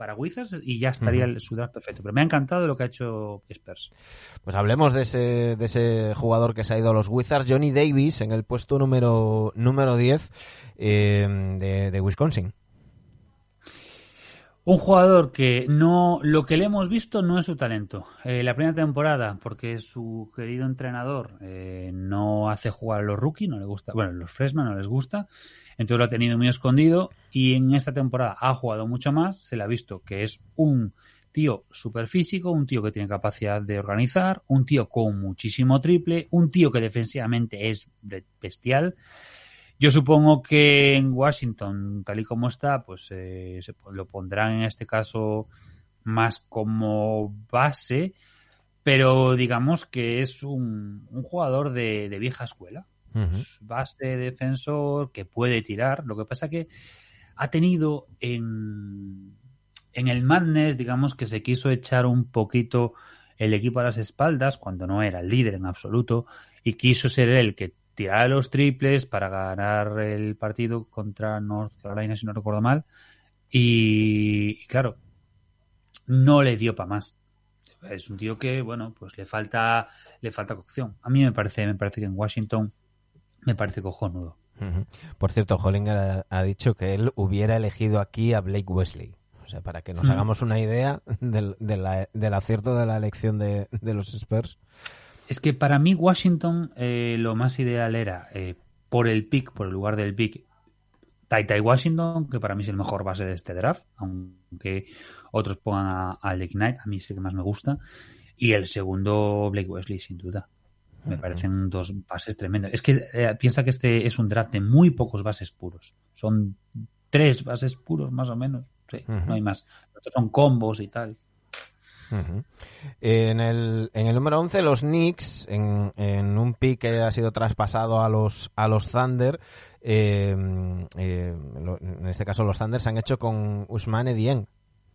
para Wizards y ya estaría el, su draft perfecto. Pero me ha encantado lo que ha hecho Spurs. Pues hablemos de ese, de ese jugador que se ha ido a los Wizards, Johnny Davis, en el puesto número, número 10 eh, de Wisconsin. Un jugador que no, lo que le hemos visto no es su talento. Eh, la primera temporada, porque su querido entrenador eh, no hace jugar a los rookies, no le gusta, bueno, los freshmen no les gusta, entonces lo ha tenido muy escondido y en esta temporada ha jugado mucho más, se le ha visto que es un tío súper físico, un tío que tiene capacidad de organizar, un tío con muchísimo triple, un tío que defensivamente es bestial yo supongo que en Washington, tal y como está, pues eh, se, lo pondrán en este caso más como base, pero digamos que es un, jugador de, vieja escuela. Base defensor que puede tirar. Lo que pasa que ha tenido en, en el Madness, digamos que se quiso echar un poquito el equipo a las espaldas cuando no era el líder en absoluto y quiso ser él que tirar los triples para ganar el partido contra North Carolina, si no recuerdo mal. Y, claro, no le dio para más. Es un tío que, bueno, pues le falta, le falta cocción. A mí me parece, me parece que en Washington me parece cojonudo. Por cierto, Hollinger ha, dicho que él hubiera elegido aquí a Blake Wesley. O sea, para que nos hagamos una idea del, del, acierto de la elección de, de los Spurs. Es que para mí Washington eh, lo más ideal era eh, por el pick, por el lugar del pick, Tai Washington, que para mí es el mejor base de este draft, aunque otros pongan a, a Knight, a mí es el que más me gusta. Y el segundo, Blake Wesley, sin duda. Me parecen dos bases tremendas. Es que eh, piensa que este es un draft de muy pocos bases puros. Son tres bases puros, más o menos. Sí, no hay más. Otros son combos y tal en, el, en el número 11, los Knicks, en, en, un pick que ha sido traspasado a los, a los Thunder, eh, eh, en este caso los Thunder se han hecho con Usmane Dieng,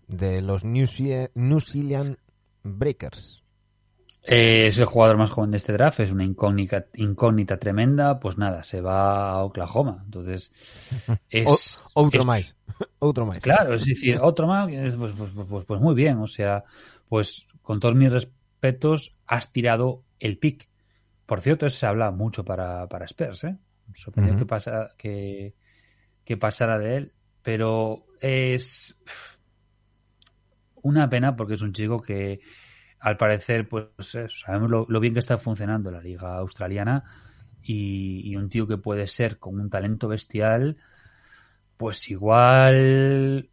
de los New, Zealand Breakers. Eh, es el jugador más joven de este draft, es una incógnita, incógnita tremenda, pues nada, se va a Oklahoma. Entonces, es. otro más. otro más. Claro, es decir, otro más, pues, pues, pues, pues, muy bien, o sea, pues con todos mis respetos, has tirado el pick. Por cierto, eso se habla mucho para, para Spurs, ¿eh? Sorprendió que, pasa, que, que pasara de él, pero es una pena porque es un chico que al parecer, pues sabemos lo, bien que está funcionando la liga australiana y, un tío que puede ser con un talento bestial, pues igual,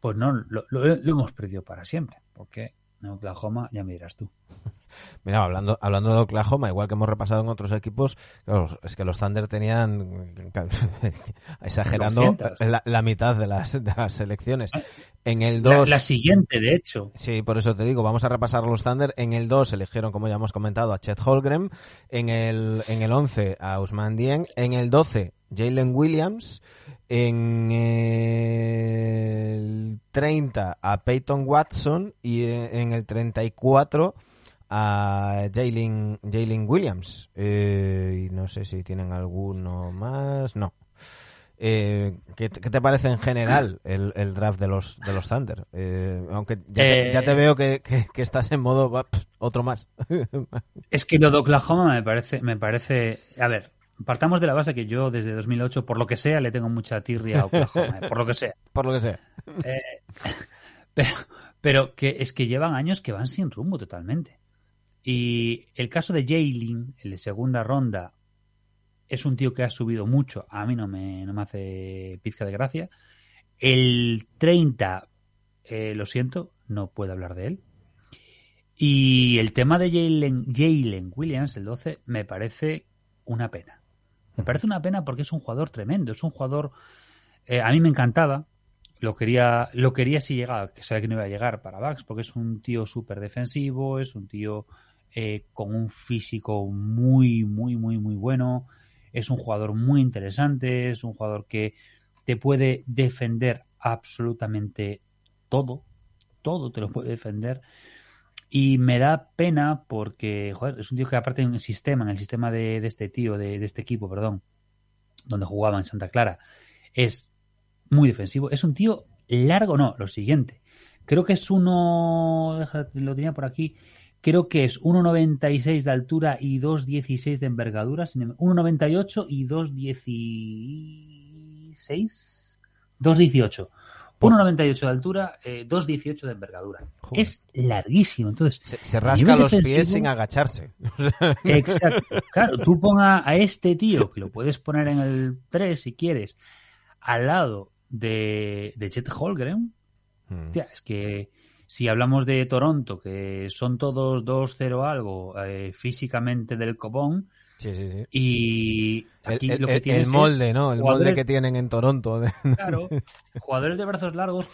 pues no, lo, lo hemos perdido para siempre porque en Oklahoma ya me dirás tú. Mira, hablando, hablando de Oklahoma, igual que hemos repasado en otros equipos, es que los Thunder tenían, exagerando, la, mitad de las, de las selecciones. Ah, en el 2... La, siguiente, de hecho. Sí, por eso te digo, vamos a repasar los Thunder. En el 2 eligieron, como ya hemos comentado, a Chet Holgren. En el, en el 11 a Usman Dien. En el 12 Jalen Williams. En el 30 a Peyton Watson y en el 34 a Jalen, Jalen Williams. Eh, y no sé si tienen alguno más. No. Eh, ¿qué, te- qué te parece en general el, el draft de los de los Thunder? Eh, aunque ya, te, Eh, ya te veo que, que- que estás en modo pff, otro más. Es que lo de Oklahoma me parece, me parece, a ver, partamos de la base que yo desde 2008, por lo que sea, le tengo mucha tirria a Oklahoma, eh, por lo que sea. Por lo que sea. Eh, pero, pero que es que llevan años que van sin rumbo totalmente. Y el caso de Jalen, el de segunda ronda, es un tío que ha subido mucho. A mí no me, no me hace pizca de gracia. El 30, eh, lo siento, no puedo hablar de él. Y el tema de Jalen, Jalen Williams, el 12, me parece una pena. Me parece una pena porque es un jugador tremendo. Es un jugador. eh, a mí me encantaba. Lo quería, lo quería si llegaba, que sabía que no iba a llegar para Bucks, porque es un tío súper defensivo, es un tío eh, con un físico muy, muy, muy, muy bueno. Es un jugador muy interesante, es un jugador que te puede defender absolutamente todo, todo te lo puede defender. Y me da pena porque, joder, es un tío que aparte en el sistema, en el sistema de, de este tío, de, de este equipo, perdón, donde jugaba en Santa Clara, es muy defensivo. Es un tío largo, no, lo siguiente. Creo que es uno, lo tenía por aquí, creo que es 1,96 de altura y 2,16 de envergadura, sin em- 1,98 y 2,16, 2,18. 1,98 de altura, eh, 2,18 de envergadura. Joder. Es larguísimo. Entonces, Se, se rasca los pies sin agacharse. Exacto. Claro, tú ponga a este tío, que lo puedes poner en el 3 si quieres, al lado de, de Chet Holgren. Mm. Es que si hablamos de Toronto, que son todos 2-0 algo eh, físicamente del copón, Sí, sí, sí. y El, aquí el- lo que el- tienes el es molde, ¿no? El molde que tienen en Toronto. Claro, jugadores de brazos largos,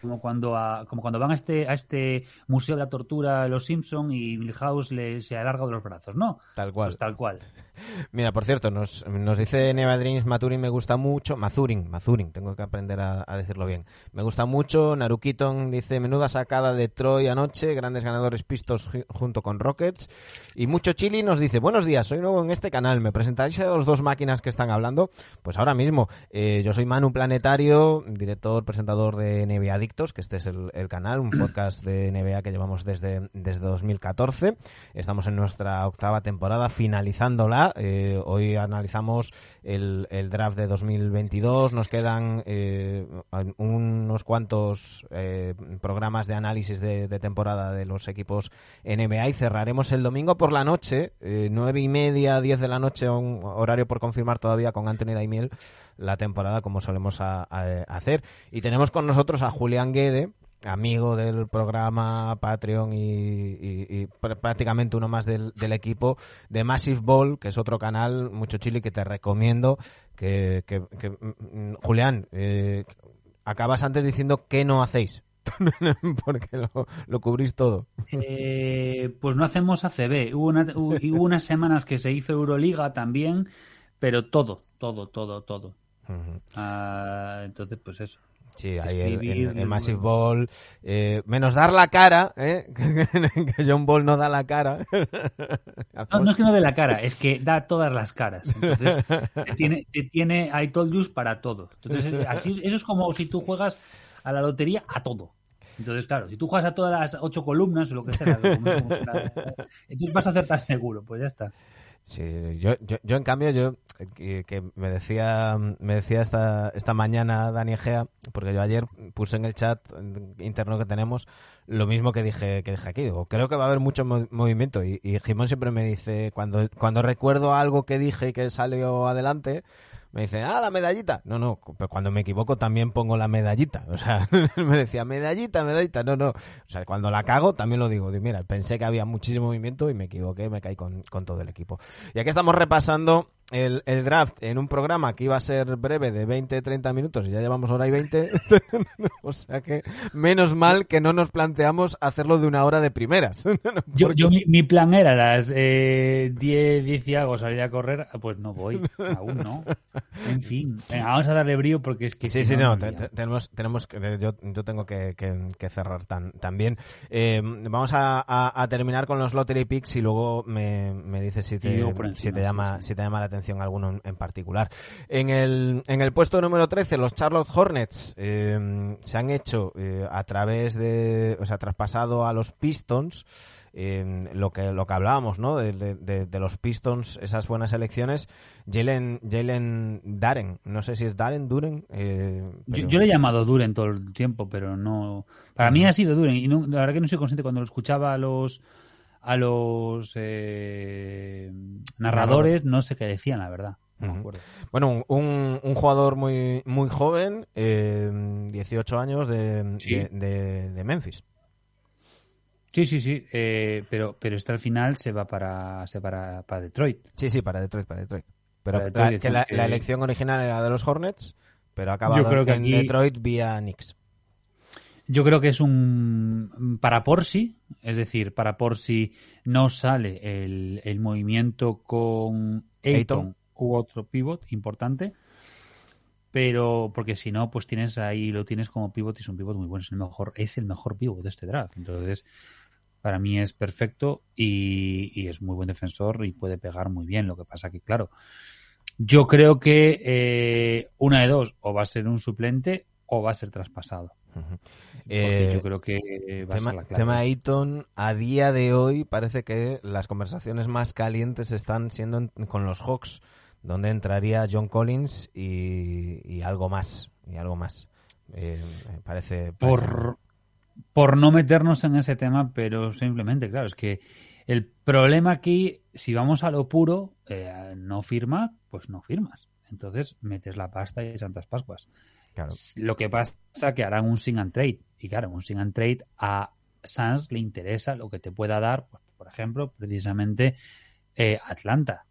como cuando a- como cuando van a este a este museo de la tortura los Simpson y Milhouse le, se alarga de los brazos, ¿no? Tal cual. Pues tal cual. Mira, por cierto, nos, nos dice Neva Dreams Maturin me gusta mucho. Mazurin, Mazurin, tengo que aprender a, a decirlo bien. Me gusta mucho. Narukiton dice menuda sacada de Troy anoche, grandes ganadores pistos ju- junto con Rockets. Y mucho Chili nos dice buenos días, soy nuevo en este canal. ¿Me presentáis a los dos máquinas que están hablando? Pues ahora mismo. Eh, yo soy Manu Planetario, director, presentador de NBA Adictos, que este es el, canal, un podcast de NBA que llevamos desde, desde 2014. Estamos en nuestra octava temporada, finalizándola. Eh, hoy analizamos el, el draft de 2022. Nos quedan eh, unos cuantos eh, programas de análisis de, de temporada de los equipos NBA y cerraremos el domingo por la noche, eh, nueve y media, diez de la noche, un horario por confirmar todavía con Anthony Daimiel la temporada como solemos a- hacer. Y tenemos con nosotros a Julián Guede, amigo del programa Patreon y, y- y pr- prácticamente uno más del, equipo de Massive Ball, que es otro canal, mucho chili, que te recomiendo. Que, que- que, mm, Julián, eh, acabas antes diciendo que no hacéis. Porque lo, lo cubrís todo. Eh, pues no hacemos ACB. Hubo, una- hubo unas semanas que se hizo Euroliga también, pero todo, todo, todo, todo. Ah, entonces, pues eso. Sí, ahí el Massive. Ball, eh, menos dar la cara, ¿eh? que John Ball no da la cara. No, no es que no dé la cara, es que da todas las caras. Entonces, te tiene, te tiene I told yous para todo. Entonces, así, eso es como si tú juegas a la lotería a todo. Entonces, claro, si tú juegas a todas las ocho columnas o lo que sea, entonces vas a acertar seguro, pues ya está. Sí, yo, yo, yo en cambio, yo que, me decía, me decía esta, esta mañana Dani Egea, porque yo ayer puse en el chat interno que tenemos lo mismo que dije, que dije aquí. Digo, creo que va a haber mucho mo- movimiento. Y, y Jimón siempre me dice, cuando, cuando recuerdo algo que dije y que salió adelante, me dice, ah, la medallita. No, no, pero cuando me equivoco también pongo la medallita. O sea, me decía, medallita, medallita. No, no. O sea, cuando la cago también lo digo. Digo, mira, pensé que había muchísimo movimiento y me equivoqué, me caí con, con todo el equipo. Y aquí estamos repasando el, el draft en un programa que iba a ser breve de 20-30 minutos y ya llevamos hora y 20. o sea que menos mal que no nos planteamos hacerlo de una hora de primeras. Yo, yo mi, mi plan era las eh, 10, 10 y algo salir a correr, pues no voy, aún no. En fin, venga, vamos a darle brío porque es que... Sí, si sí, no, te- te- tenemos, tenemos que, yo, yo tengo que, que- que cerrar tan, también. Eh, vamos a, a- a terminar con los lottery picks y luego me, me dices si te, si te sí, llama, sí. si te llama la atención alguno en, particular. En el, en el puesto número 13, los Charlotte Hornets eh, se han hecho eh, a través de, o sea, traspasado a los Pistons lo que lo que hablábamos, ¿no? De, los Pistons, esas buenas elecciones. Jalen, Jalen Daren, no sé si es Daren, Duren. Eh, yo, le he llamado Duren todo el tiempo, pero no. Para mí ha sido Duren y la verdad que no soy consciente cuando lo escuchaba a los a los eh, narradores, no sé qué decían, la verdad. bueno, un, un, jugador muy muy joven, 18 años de, de Memphis. Sí, sí, sí, eh, pero, pero este al final se va para, se para, para Detroit. Sí, sí, para Detroit, para Detroit. Pero la, que la, elección original era de los Hornets, pero ha acabado en Detroit vía Knicks. Yo creo que es un para por sí, es decir, para por si no sale el, movimiento con Ayton, u otro pivot importante, pero porque si no, pues tienes ahí lo tienes como pivot y es un pivot muy bueno, es el mejor, es el mejor pivot de este draft. Entonces, para mí es perfecto y, es muy buen defensor y puede pegar muy bien. Lo que pasa que, claro, yo creo que eh, una de dos, o va a ser un suplente o va a ser traspasado. Eh, yo creo que va tema, a ser la clave. Tema Eaton, a día de hoy parece que las conversaciones más calientes están siendo con los Hawks, donde entraría John Collins y, algo más. Y algo más. Eh, parece, parece, Por, por no meternos en ese tema, pero simplemente, claro, es que el problema aquí, si vamos a lo puro, eh, no firma, pues no firmas. Entonces metes la pasta y Santas Pascuas. Lo que pasa es que harán un sing and trade. Y claro, un sing and trade a Sans le interesa lo que te pueda dar, pues, por ejemplo, precisamente eh, Atlanta.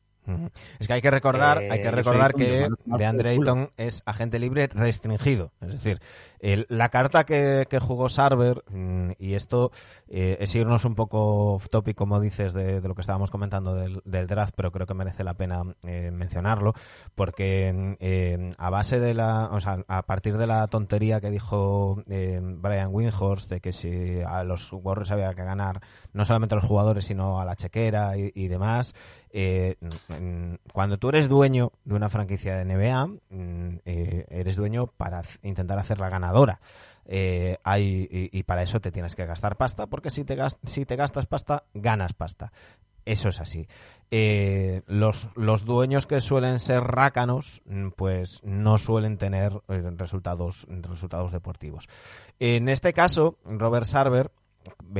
Es que hay que recordar, hay que eh, recordar que DeAndre Ayton es agente libre restringido. Es decir, la carta que, jugó Sarver, mm, y esto eh, es irnos un poco off topic, como dices, de, lo que estábamos comentando del, draft, pero creo que merece la pena eh, mencionarlo, porque eh, a base de la, o sea, a partir de la tontería que dijo Brian Windhorst de que si a los Warriors había que ganar no solamente a los jugadores, sino a la chequera y, demás, cuando tú eres dueño de una franquicia de NBA, mm, eres dueño para intentar hacerla ganar eh, y, para eso te tienes que gastar pasta, porque si te, si te gastas pasta, ganas pasta. Eso es así. Eh, los, dueños que suelen ser rácanos, mm, pues no suelen tener eh, resultados, resultados deportivos. En este caso, Robert Sarver,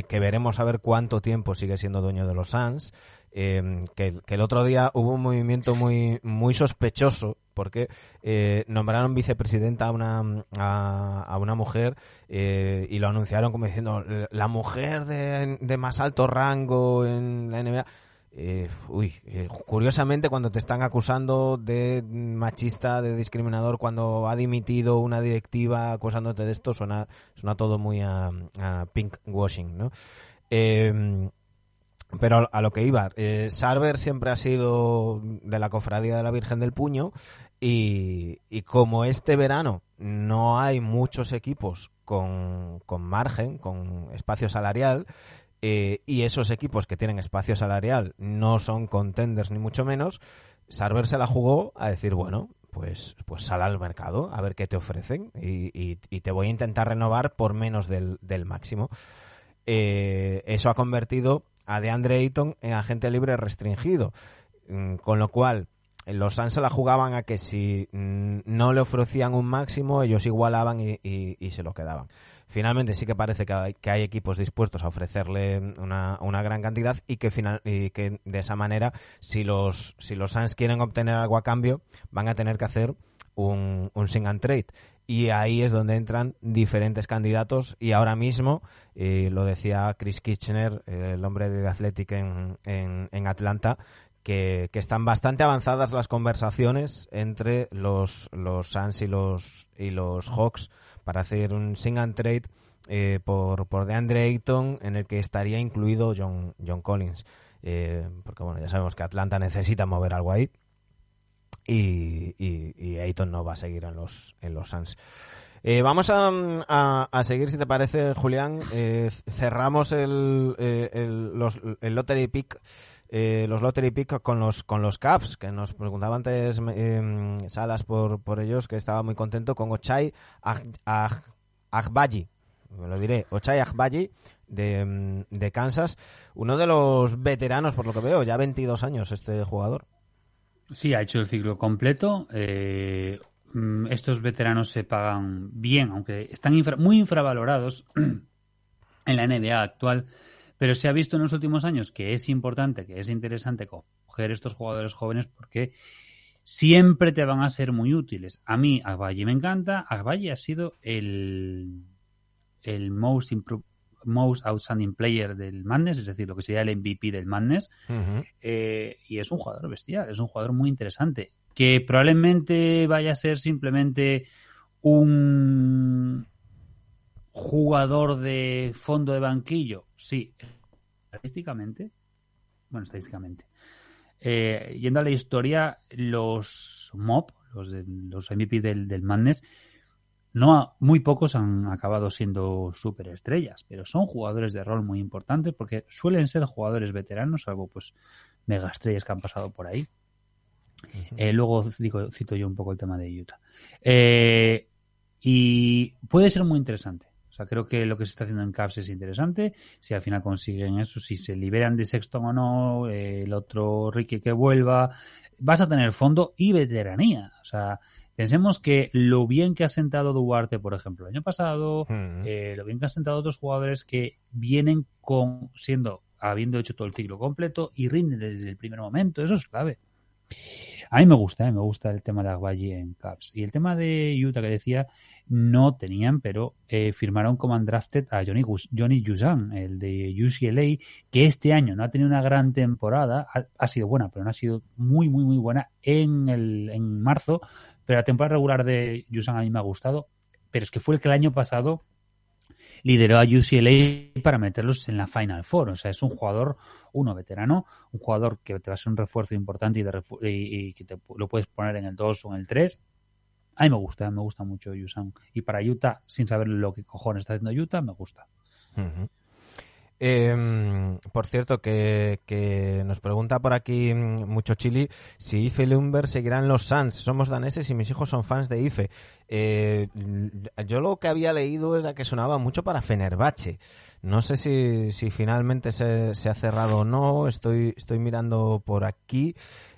que veremos a ver cuánto tiempo sigue siendo dueño de los Suns, que, que, el otro día hubo un movimiento muy, muy sospechoso porque eh, nombraron vicepresidenta a una, a, una mujer eh, y lo anunciaron como diciendo la mujer de, más alto rango en la NBA. Eh, uy, curiosamente cuando te están acusando de machista, de discriminador, cuando ha dimitido una directiva acusándote de esto, suena, suena todo muy a, pink washing, ¿no? Pero a lo que iba, eh, Sarver siempre ha sido de la cofradía de la Virgen del Puño y, como este verano no hay muchos equipos con, margen, con espacio salarial, eh, y esos equipos que tienen espacio salarial no son contenders ni mucho menos, Sarver se la jugó a decir, bueno, pues, pues sal al mercado a ver qué te ofrecen y, te voy a intentar renovar por menos del, máximo. Eh, eso ha convertido a DeAndre Ayton en agente libre restringido. Mm, con lo cual, los Suns se la jugaban a que si mm, no le ofrecían un máximo, ellos igualaban y, se lo quedaban. Finalmente sí que parece que hay, que hay equipos dispuestos a ofrecerle una, una gran cantidad y que, final, y que de esa manera, si los, si los Suns quieren obtener algo a cambio, van a tener que hacer un, un sing and trade y ahí es donde entran diferentes candidatos y ahora mismo, eh, lo decía Chris Kitchener, el hombre de Athletic en, en, Atlanta, que, están bastante avanzadas las conversaciones entre los, los Suns y los, y los Hawks para hacer un sing and trade eh, por, por DeAndre Ayton en el que estaría incluido John, John Collins. Eh, porque bueno, ya sabemos que Atlanta necesita mover algo ahí y, y, Ayton no va a seguir en los, en los Suns. Eh, vamos a, a, seguir, si te parece, Julián. Eh, cerramos el, eh, el, los, el Lottery Pick. Eh, los Lottery Pick con los con los Caps, que nos preguntaba antes em, Salas por, por ellos, que estaba muy contento con Ochai Agbaji, lo diré, Ochai Agbaji de, em, de Kansas, uno de los veteranos, por lo que veo, ya 22 años este jugador. Sí, ha hecho el ciclo completo. Eh, Mm, estos veteranos se pagan bien, aunque están muy infravalorados en la NBA actual, pero se ha visto en los últimos años que es importante, que es interesante coger estos jugadores jóvenes porque siempre te van a ser muy útiles. A mí Agbaye me encanta, Agbaye ha sido el, el most, most outstanding player del Madness, es decir, lo que sería el MVP del Madness, eh, y es un jugador bestial, es un jugador muy interesante que probablemente vaya a ser simplemente un jugador de fondo de banquillo, sí, estadísticamente, bueno, estadísticamente, eh, yendo a la historia, los MOP, los, de, los MVP del, del Madness, no, muy pocos han acabado siendo superestrellas, pero son jugadores de rol muy importantes porque suelen ser jugadores veteranos, salvo pues megaestrellas que han pasado por ahí. Eh, luego digo, cito yo un poco el tema de Utah. Eh, y puede ser muy interesante. O sea, creo que lo que se está haciendo en Caps es interesante. Si al final consiguen eso, si se liberan de Sexton o no, eh, el otro Ricky que vuelva, vas a tener fondo y veteranía. O sea, pensemos que lo bien que ha sentado Duarte, por ejemplo, el año pasado, lo bien que ha sentado otros jugadores que vienen con siendo habiendo hecho todo el ciclo completo y rinden desde el primer momento, eso es clave. A mí me gusta, ¿eh? me gusta el tema de Agbayi en Caps. Y el tema de Utah que decía, no tenían, pero eh, firmaron como undrafted a Johnny, Johnny el de UCLA, que este año no ha tenido una gran temporada, ha, sido buena, pero no ha sido muy, muy, muy buena en, el, en marzo, pero la temporada regular de Yusan a mí me ha gustado, pero es que fue el que el año pasado lideró a UCLA para meterlos en la Final Four. O sea, es un jugador, uno veterano, un jugador que te va a ser un refuerzo importante y, que te, lo puedes poner en el 2 o en el 3. A mí me gusta, me gusta mucho Yusan. Y para Utah, sin saber lo que cojones está haciendo Utah, me gusta. Eh, por cierto, que, nos pregunta por aquí mm, mucho Chili si Ife Lumber seguirán los Suns. Somos daneses y mis hijos son fans de Ife. Eh, yo lo que había leído era que sonaba mucho para Fenerbahce. No sé si, si finalmente se, se, ha cerrado o no. Estoy, estoy mirando por aquí.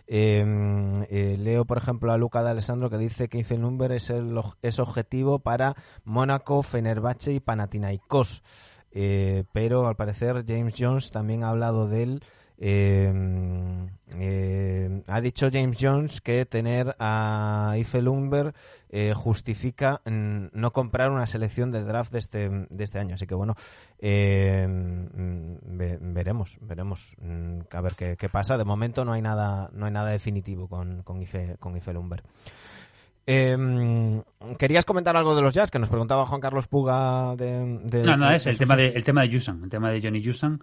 Em, eh, leo, por ejemplo, a Luca de Alessandro que dice que Ife Lumber es, el, es objetivo para Mónaco, Fenerbahce y Panathinaikos. Eh, pero al parecer James Jones también ha hablado de él. Eh, eh, ha dicho James Jones que tener a Ife Lumber justifica no comprar una selección de draft de este, de este año. Así que bueno, veremos, veremos mm, a ver qué, qué, pasa. De momento no hay nada, no hay nada definitivo con, con, Ife, con Ife Lumber. Eh, ¿Querías comentar algo de los jazz? Que nos preguntaba Juan Carlos Puga de... no, no, es el tema, de, el tema de Yusan, el tema de Johnny Yusan,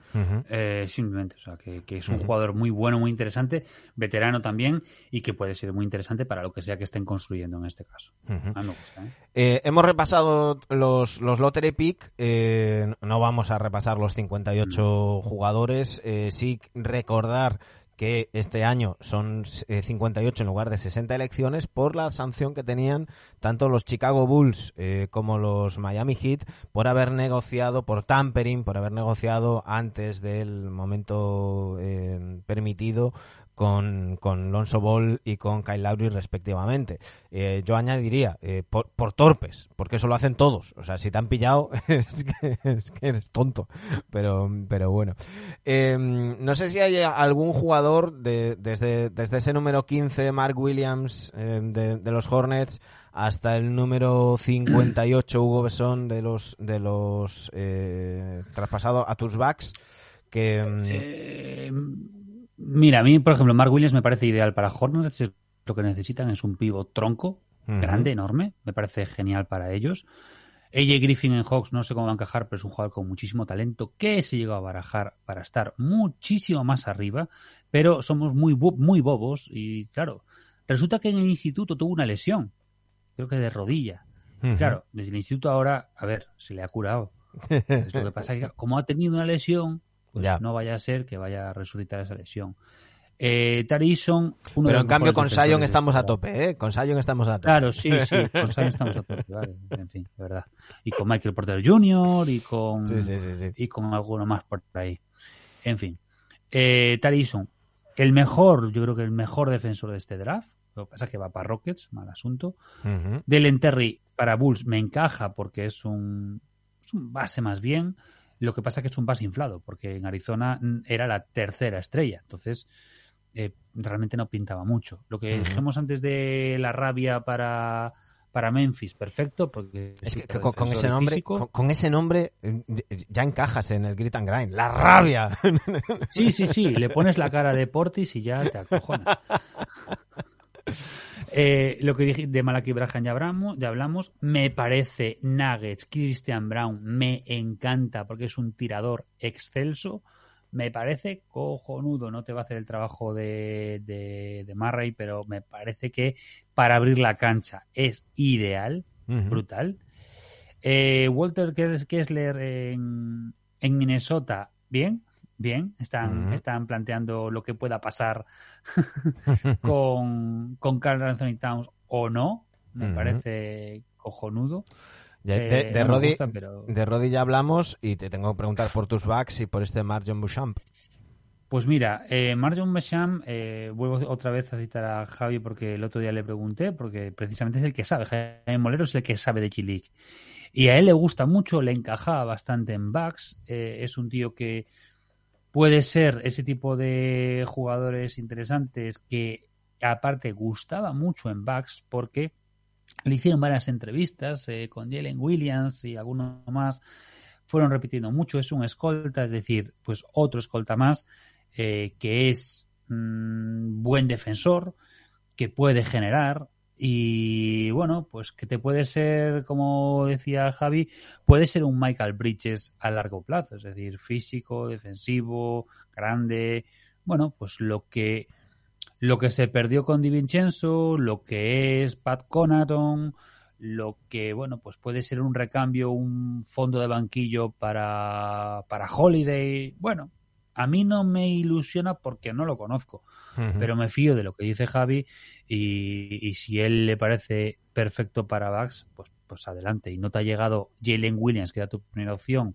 eh, simplemente, o sea, que, es un jugador muy bueno, muy interesante, veterano también, y que puede ser muy interesante para lo que sea que estén construyendo en este caso. A mí me gusta, ¿eh? Eh, hemos repasado los, los Lottery Pick, no vamos a repasar los 58 jugadores, sí recordar que este año son 58 eh, en lugar de 60 elecciones por la sanción que tenían tanto los Chicago Bulls eh, como los Miami Heat por haber negociado, por tampering, por haber negociado antes del momento eh, permitido con, con Lonzo Ball y con Kyle Lowry respectivamente. Eh, yo añadiría, eh, por, torpes, porque eso lo hacen todos. O sea, si te han pillado, es que, eres tonto. Pero, pero bueno. Em, no sé si hay algún jugador de, desde, desde ese número 15, Mark Williams, em, de, los Hornets, hasta el número 58, Hugo Besson, de los, de los eh, traspasados a tus backs, que... Mira, a mí, por ejemplo, Mark Williams me parece ideal para Hornets. Lo que necesitan es un pivot tronco, grande, enorme. Me parece genial para ellos. AJ Griffin en Hawks no sé cómo va a encajar, pero es un jugador con muchísimo talento que se llegó a barajar para estar muchísimo más arriba, pero somos muy, muy bobos y claro, resulta que en el instituto tuvo una lesión, creo que de rodilla. Claro, desde el instituto ahora, a ver, se le ha curado. Lo que pasa es que como ha tenido una lesión, pues Ya. no vaya a ser que vaya a resucitar esa lesión. Eh, Tari Eason, uno de Pero en cambio con Sion estamos a tope, ¿eh? Con Sion estamos a tope. Claro, sí, sí, con Sion estamos a tope, vale, en fin, de verdad. Y con Michael Porter Jr. y con Sí, sí, sí, sí. y con alguno más por ahí. En fin, eh, Tari Eason, el mejor, yo creo que el mejor defensor de este draft. Lo que pasa es que va para Rockets, mal asunto. Delen Terry para Bulls me encaja porque es un, es un base más bien. Lo que pasa es que es un base inflado, porque en Arizona mm, era la tercera estrella. Entonces, eh, realmente no pintaba mucho. Lo que dijimos antes de la rabia para, para Memphis, perfecto, porque Es que con, ese nombre, con, con ese nombre ya encajas en el Grit and Grind. ¡La rabia! Sí, sí, sí, le pones la cara de Portis y ya te acojonas. Eh, lo que dije de Malaki Braham ya hablamos, ya hablamos. Me parece Nuggets, Christian Brown, me encanta porque es un tirador excelso. Me parece cojonudo. No te va a hacer el trabajo de, de, de Murray, pero me parece que para abrir la cancha es ideal brutal. Eh, Walter Kes- Kessler en, en Minnesota, bien, bien. Están, están planteando lo que pueda pasar con, con Carl Anthony Towns o no. Me parece cojonudo. Ya- Eh, de, de no Roddy, gustan, pero- de Roddy ya hablamos y te tengo que preguntar por tus backs y por este Marjon Bouchamp. Pues mira, eh, Marjon Besham, eh, vuelvo otra vez a citar a Javi porque el otro día le pregunté, porque precisamente es el que sabe, Jaime Molero es el que sabe de G-League. Y a él le gusta mucho, le encajaba bastante en backs, eh, es un tío que puede ser ese tipo de jugadores interesantes que aparte gustaba mucho en backs porque le hicieron varias entrevistas eh, con Jalen Williams y alguno más. Fueron repitiendo mucho, es un escolta, es decir, pues otro escolta más eh, que es mm, buen defensor, que puede generar y bueno, pues que te puede ser, como decía Javi, puede ser un Michael Bridges a largo plazo, es decir, físico, defensivo, grande, bueno, pues lo que lo que se perdió con Di Vincenzo, lo que es Pat Conaton, lo que, bueno, pues puede ser un recambio, un fondo de banquillo para, para Holiday. Bueno, a mí no me ilusiona porque no lo conozco, pero me fío de lo que dice Javi y, y si él le parece perfecto para Bucks, pues, pues adelante. Y no te ha llegado Jalen Williams, que era tu primera opción,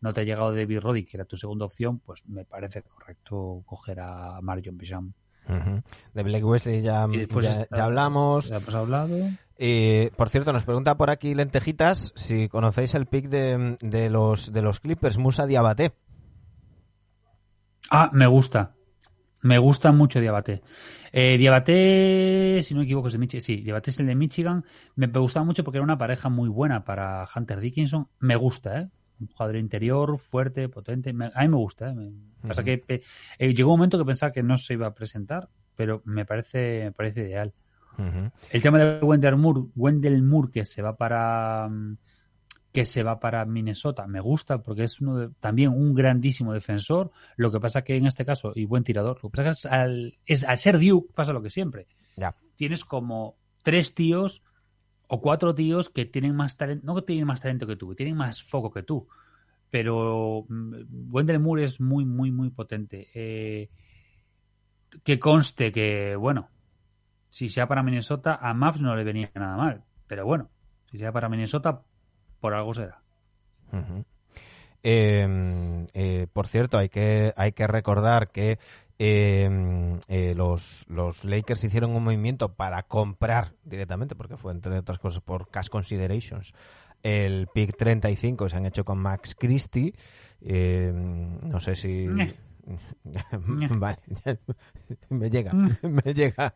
no te ha llegado David Roddy, que era tu segunda opción, pues me parece correcto coger a Marion Bisham. Ujú. De Blake Wesley ya, Y después ya, está- ya hablamos. Ya hemos hablado. Y, por cierto, nos pregunta por aquí Lentejitas si conocéis el pick de, de los, de los Clippers, Musa Diabate. Ah, me gusta. Me gusta mucho Diabate. Eh, Diabate, si no me equivoco, es de Michigan. Sí, Diabate es el de Michigan. Me gustaba mucho porque era una pareja muy buena para Hunter Dickinson. Me gusta, ¿eh? Un jugador interior, fuerte, potente. Me- a mí me gusta, ¿eh? Me- Pasa Ujú. que eh, llegó un momento que pensaba que no se iba a presentar, pero me parece, me parece ideal. El tema de Wendell Moore, Wendell Moore que se va para mm, que se va para Minnesota, me gusta porque es uno de- también un grandísimo defensor. Lo que pasa que en este caso, y buen tirador, lo que pasa que es al, es- al ser Duke pasa lo que siempre. Ya. Tienes como tres tíos o cuatro tíos que tienen más talento, no que tienen más talento que tú, que tienen más foco que tú. Pero mm, Wendell Moore es muy, muy, muy potente. Eh, que conste que, bueno, si sea para Minnesota, a Maps no le venía nada mal. Pero bueno, si sea para Minnesota, por algo será. Ujú. Eh, eh, por cierto, hay que, hay que recordar que eh, eh, los, los Lakers hicieron un movimiento para comprar directamente, porque fue entre otras cosas por cash considerations, el pick 35 se han hecho con Max Christie. Eh, no sé si. Vale, me llega, Mm. me llega.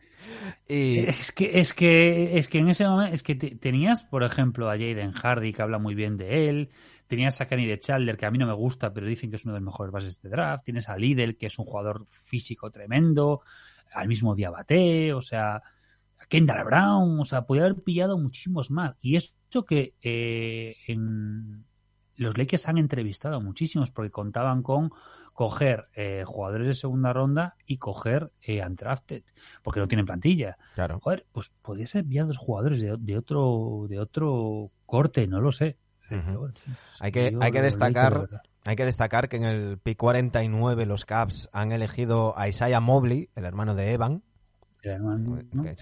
Y, Es que, es que, es que en ese momento, es que te- tenías, por ejemplo, a Jaden Hardy, que habla muy bien de él. Tenías a Kenny de Chandler, que a mí no me gusta, pero dicen que es uno de los mejores bases de draft. Tienes a Lidl, que es un jugador físico tremendo. Al mismo Diabate, o sea, a Kendall Brown, o sea, podía haber pillado muchísimos más. Y eso que eh, en los Lakers han entrevistado a muchísimos porque contaban con, coger eh, jugadores de segunda ronda y coger eh, undrafted, porque no tienen plantilla. Claro. Joder, pues podías enviar dos jugadores de, de otro de otro corte, no lo sé. Pero bueno, Hay que, hay que destacar hay que destacar que en el pick 49 los Caps han elegido a Isaiah Mobley, el hermano de Evan.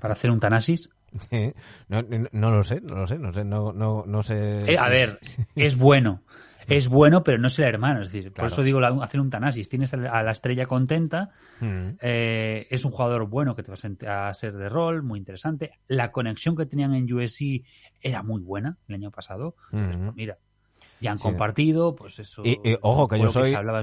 Para hacer un Tanasis. Sí. No, no- no lo sé, no lo sé, no sé, no, no, no sé. Eh, a ver, es bueno. Es bueno, pero no es el hermano. Es decir, Claro. por eso digo la- hacer un Tanasis. Tienes a la estrella contenta. Mm, eh, es un jugador bueno que te va a ser de rol, muy interesante. La conexión que tenían en USC era muy buena el año pasado. Entonces, mm. pues mira, ya han Sí. compartido, pues eso. Y- y, ojo, que yo soy- se hablaba.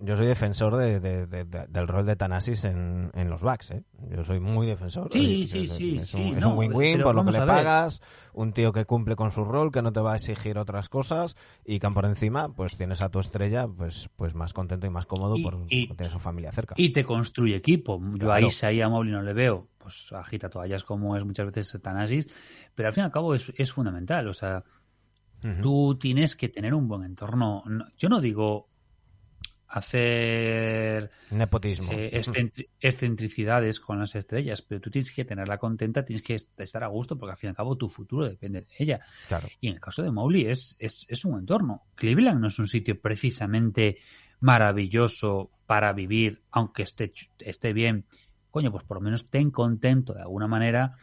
Yo soy defensor de, de- de- de- del rol de Tanasis en, en los backs, ¿eh? Yo soy muy defensor. Sí, Es- sí, es- sí, Es un, no, win-win pero por lo que le pagas, un tío que cumple con su rol, que no te va a exigir otras cosas y que por encima pues tienes a tu estrella pues pues más contento y más cómodo Y- por, y- porque tiene su familia cerca. Y te construye equipo. Yo Claro. ahí si ahí a Mobley no le veo, pues agita toallas como es muchas veces Tanasis, pero al fin y al cabo es, es fundamental. O sea, Tú tienes que tener un buen entorno. No- Yo no digo hacer Nepotismo. eh, excentri- excentricidades con las estrellas, pero tú tienes que tenerla contenta, tienes que est- estar a gusto, porque al fin y al cabo tu futuro depende de ella. Claro. Y en el caso de Mowgli es, es, es un entorno. Cleveland no es un sitio precisamente maravilloso para vivir, aunque esté, esté bien. Coño, pues por lo menos ten contento de alguna manera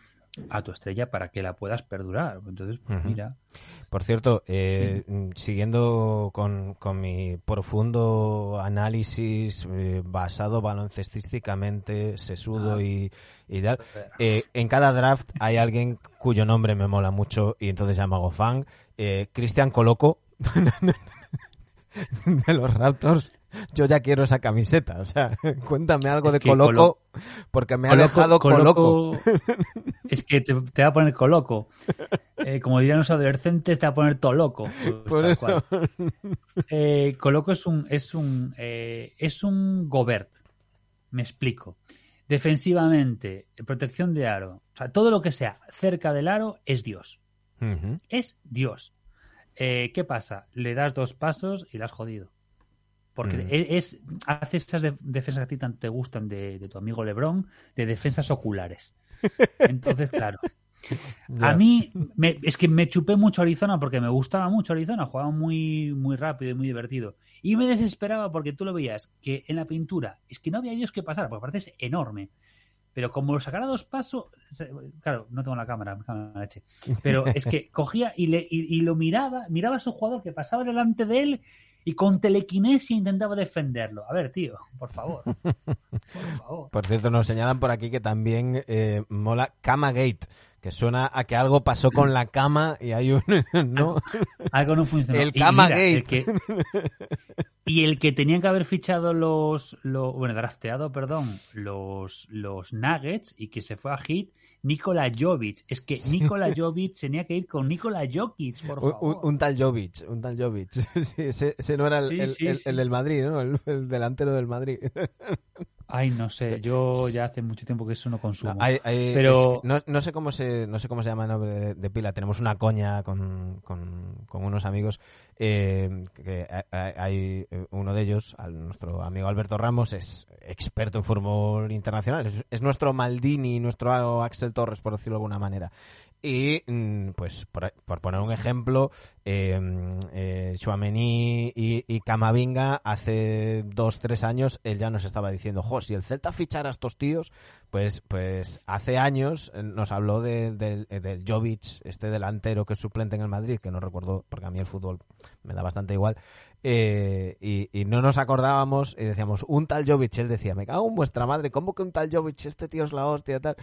a tu estrella para que la puedas perdurar. Entonces, pues mira, Por cierto, eh, mm, siguiendo con, con mi profundo análisis eh, basado baloncestísticamente, sesudo y, y tal, eh, en cada draft hay alguien cuyo nombre me mola mucho y entonces ya me hago fan. Cristian Coloco de los Raptors. Yo ya quiero esa camiseta. O sea, cuéntame algo Es de Coloco, porque me ha dejado Coloco. Es que te, te va a poner coloco. Eh, como dirían los adolescentes, te va a poner todo loco. Pues cual. Eh, coloco es un es un eh, es un Gobert. Me explico. Defensivamente, protección de aro, o sea, todo lo que sea cerca del aro es Dios. Es Dios. ¿Qué pasa? Le das dos pasos y la has jodido. Porque Mm. e- es, hace esas de- defensas que a ti tanto te gustan de, de tu amigo Lebron, de defensas oculares. Entonces, claro. A mí me- es que me chupé mucho Arizona porque me gustaba mucho Arizona, jugaba muy, muy rápido y muy divertido. Y me desesperaba porque tú lo veías que en la pintura es que no había Dios que pasar, porque aparte es enorme. Pero como lo sacara dos pasos, claro, no tengo la cámara, me cago en la leche. Pero es que cogía y, le, y, y lo miraba, miraba a su jugador que pasaba delante de él y con telequinesia intentaba defenderlo. A ver, tío, por favor. Por favor. Por cierto, nos señalan por aquí que también eh, mola Cama Gate, que suena a que algo pasó con la cama y hay un... ¿no? Algo no funcionó. El Y Cama mira, Gate. el que- y el que tenían que haber fichado los, los- bueno, drafteado, perdón, los, los Nuggets y que se fue a Hit, Nikola Jovic. Es que Nikola Jovic tenía que ir con Nikola Jokic, por favor. un- un tal Jovic, un tal Jovic. Sí, ese, ese no era el, Sí, el- sí, el- sí. el del Madrid, ¿no? El, el delantero del Madrid. Ay, no sé, yo ya hace mucho tiempo que eso no consumo. No, hay- hay- Pero- es- no, no sé cómo se no sé cómo se llama el nombre de, de pila. Tenemos una coña con, con, con unos amigos eh, que hay- eh, uno de ellos, nuestro amigo Alberto Ramos, es experto en fútbol internacional. Es, es nuestro Maldini, nuestro Axel Torres, por decirlo de alguna manera. Y, mm, pues, por, por poner un ejemplo, eh, eh, y, Camavinga hace dos, tres años, él ya nos estaba diciendo, jo, si el Celta fichara a estos tíos, pues, pues hace años eh, nos habló de- eh, del Jovic, este delantero que es suplente en el Madrid, que no recuerdo, porque a mí el fútbol me da bastante igual, eh, y, y no nos acordábamos y decíamos, un tal Jovic, él decía, me cago en vuestra madre, ¿cómo que un tal Jovic? Este tío es la hostia, tal.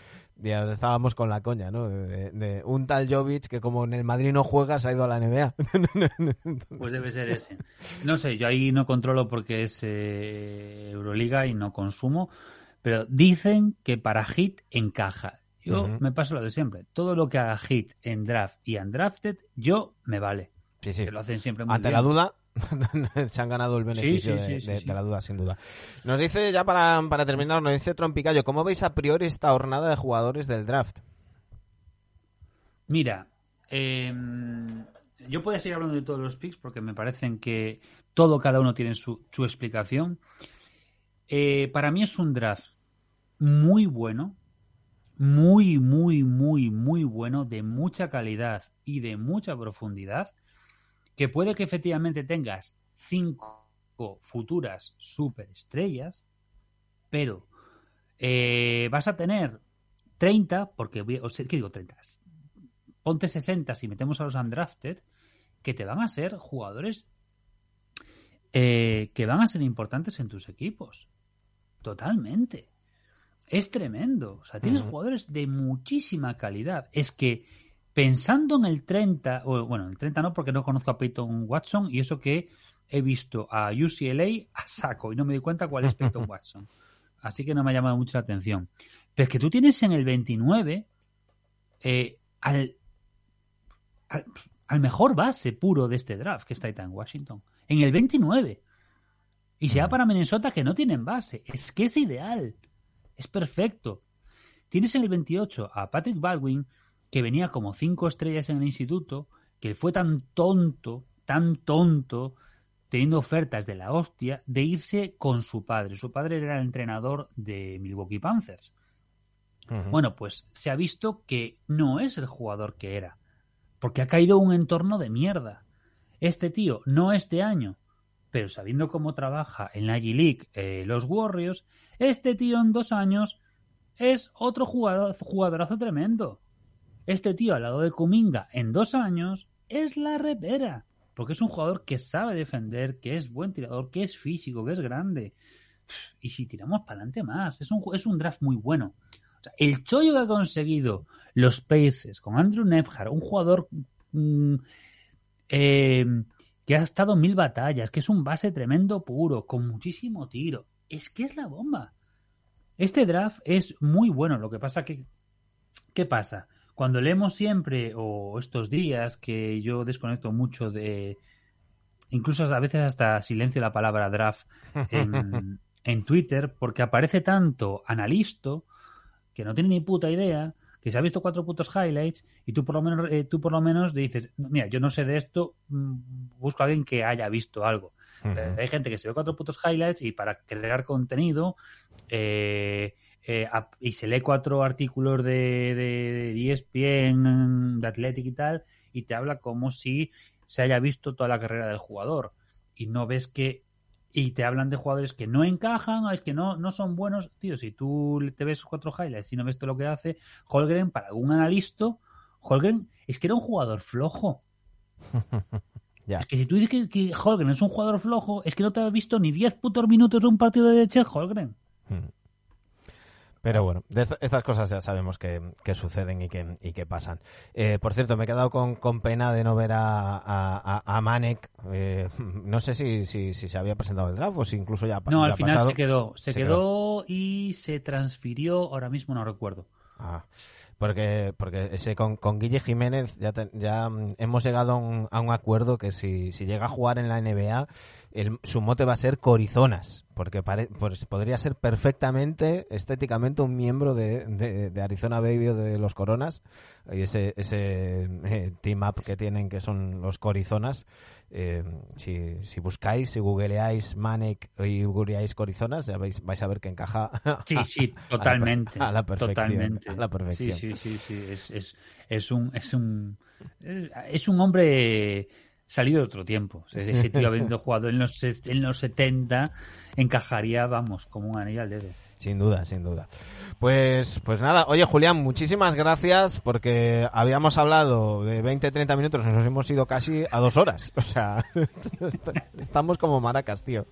Y ahora estábamos con la coña, ¿no? De, de un tal Jovic que como en el Madrid no juega, se ha ido a la NBA. Pues debe ser ese. No sé, yo ahí no controlo porque es eh, Euroliga y no consumo, pero dicen que para Hit encaja. Yo me paso lo de siempre. Todo lo que haga Hit en draft y undrafted, yo me vale. Sí, sí. Que lo hacen siempre muy Ante bien. la duda, se han ganado el beneficio sí, sí, de, sí, de- sí. de la duda, sin duda. Nos dice, ya para, para terminar, nos dice Trompicayo, ¿cómo veis a priori esta jornada de jugadores del draft? Mira, eh, yo podría seguir hablando de todos los picks porque me parecen que todo, cada uno tiene su, su explicación. Eh, para mí es un draft muy bueno, muy, muy, muy, muy bueno, de mucha calidad y de mucha profundidad, que puede que efectivamente tengas cinco futuras superestrellas, pero eh, vas a tener 30, porque, o sea, ¿qué digo 30? Ponte 60 si metemos a los undrafted, que te van a ser jugadores eh, que van a ser importantes en tus equipos. Totalmente. Es tremendo. O sea, tienes jugadores de muchísima calidad. Es que pensando en el 30, o bueno, el 30 no, porque no conozco a Peyton Watson, y eso que he visto a UCLA a saco y no me di cuenta cuál es Peyton Watson. Así que no me ha llamado mucho la atención. Pero es que tú tienes en el 29 eh, al, al, mejor base puro de este draft que está ahí en Washington. En el 29. Y sea para Minnesota que no tienen base. Es que es ideal. Es perfecto. Tienes en el 28 a Patrick Baldwin, que venía como cinco estrellas en el instituto, que fue tan tonto, tan tonto, teniendo ofertas de la hostia, de irse con su padre. Su padre era el entrenador de Milwaukee Panthers. Bueno, pues se ha visto que no es el jugador que era, porque ha caído un entorno de mierda. Este tío, no este año, pero sabiendo cómo trabaja en la G-League eh, los Warriors, este tío en dos años es otro jugador, jugadorazo tremendo. Este tío al lado de Kuminga en dos años es la repera. Porque es un jugador que sabe defender, que es buen tirador, que es físico, que es grande. Y si tiramos para adelante más, es un, es un draft muy bueno. el chollo que ha conseguido los Pacers con Andrew Nebhard, un jugador mm, eh, que ha estado mil batallas, que es un base tremendo puro, con muchísimo tiro. Es que es la bomba. Este draft es muy bueno. Lo que pasa que. ¿Qué pasa? Cuando leemos siempre, o estos días, que yo desconecto mucho de. Incluso a veces hasta silencio la palabra draft en, en Twitter, porque aparece tanto analisto que no tiene ni puta idea, que se ha visto cuatro putos highlights y tú por lo menos, eh, tú por lo menos dices, mira, yo no sé de esto, mm, busco a alguien que haya visto algo. Hay gente que se ve cuatro putos highlights y para crear contenido eh, eh, y se lee cuatro artículos de, de, ESPN, de Athletic y tal, y te habla como si se haya visto toda la carrera del jugador. Y no ves que. Y te hablan de jugadores que no encajan, es que no, no son buenos. Tío, si tú te ves cuatro highlights y no ves todo lo que hace, Holgren, para algún analista, Holgren es que era un jugador flojo. Es que si tú dices que, que, Holgren es un jugador flojo, es que no te has visto ni 10 putos minutos de un partido de Che Holgren. Hmm. Pero bueno, de estas cosas ya sabemos que, suceden y que, y que pasan. Eh, por cierto, me he quedado con, pena de no ver a, a, Manek. Eh, no sé si, si, se había presentado el draft o si incluso ya No, al final se quedó. Se, quedó, y se transfirió, ahora mismo no recuerdo. Ah, porque, porque ese con, con Guille Jiménez ya, ya mm, hemos llegado a un, a un acuerdo que si, si llega a jugar en la NBA, el, su mote va a ser Corizonas porque pues podría ser perfectamente, estéticamente, un miembro de, de, Arizona Baby de los Coronas, y ese, ese eh, team up que tienen que son los Corizonas. Eh, si, si, buscáis, si googleáis Manek y googleáis Corizonas, ya vais, vais a ver que encaja. Sí, sí, totalmente. A la, perfección. A la perfección. Sí, sí, sí, sí. Es, es, es un, es un, es un hombre salido de otro tiempo. Ese tío habiendo jugado en los, en los 70 encajaría, vamos, como un anillo al dedo. Sin duda, sin duda. Pues, pues nada, oye Julián, muchísimas gracias porque habíamos hablado de 20, 30 minutos, nos hemos ido casi a dos horas. O sea, estamos como maracas, tío.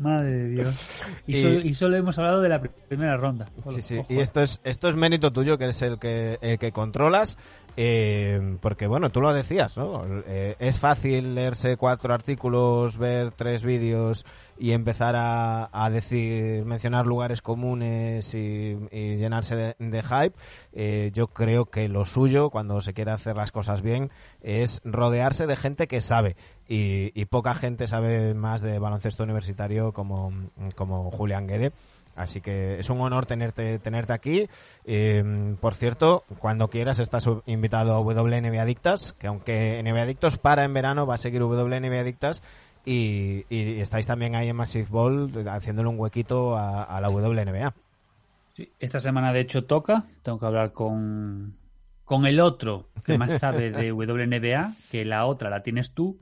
Madre de Dios. Y, solo, hemos hablado de la primera ronda. sí, sí. Y esto es, esto es mérito tuyo, que eres el que, el que controlas. Eh, porque bueno, tú lo decías, ¿no? Eh, es fácil leerse cuatro artículos, ver tres vídeos y empezar a, decir, mencionar lugares comunes y, llenarse de, hype. Eh, yo creo que lo suyo, cuando se quiere hacer las cosas bien, es rodearse de gente que sabe. Y, poca gente sabe más de baloncesto universitario como, como Julián Guede Así que es un honor tenerte, tenerte aquí. Eh, por cierto, cuando quieras estás invitado a WNB Adictas, que aunque NBA Adictos para en verano, va a seguir WNB Adictas. Y, y estáis también ahí en Massive Ball haciéndole un huequito a, a la WNBA. Sí, esta semana de hecho toca, tengo que hablar con, con el otro que más sabe de WNBA, que la otra la tienes tú.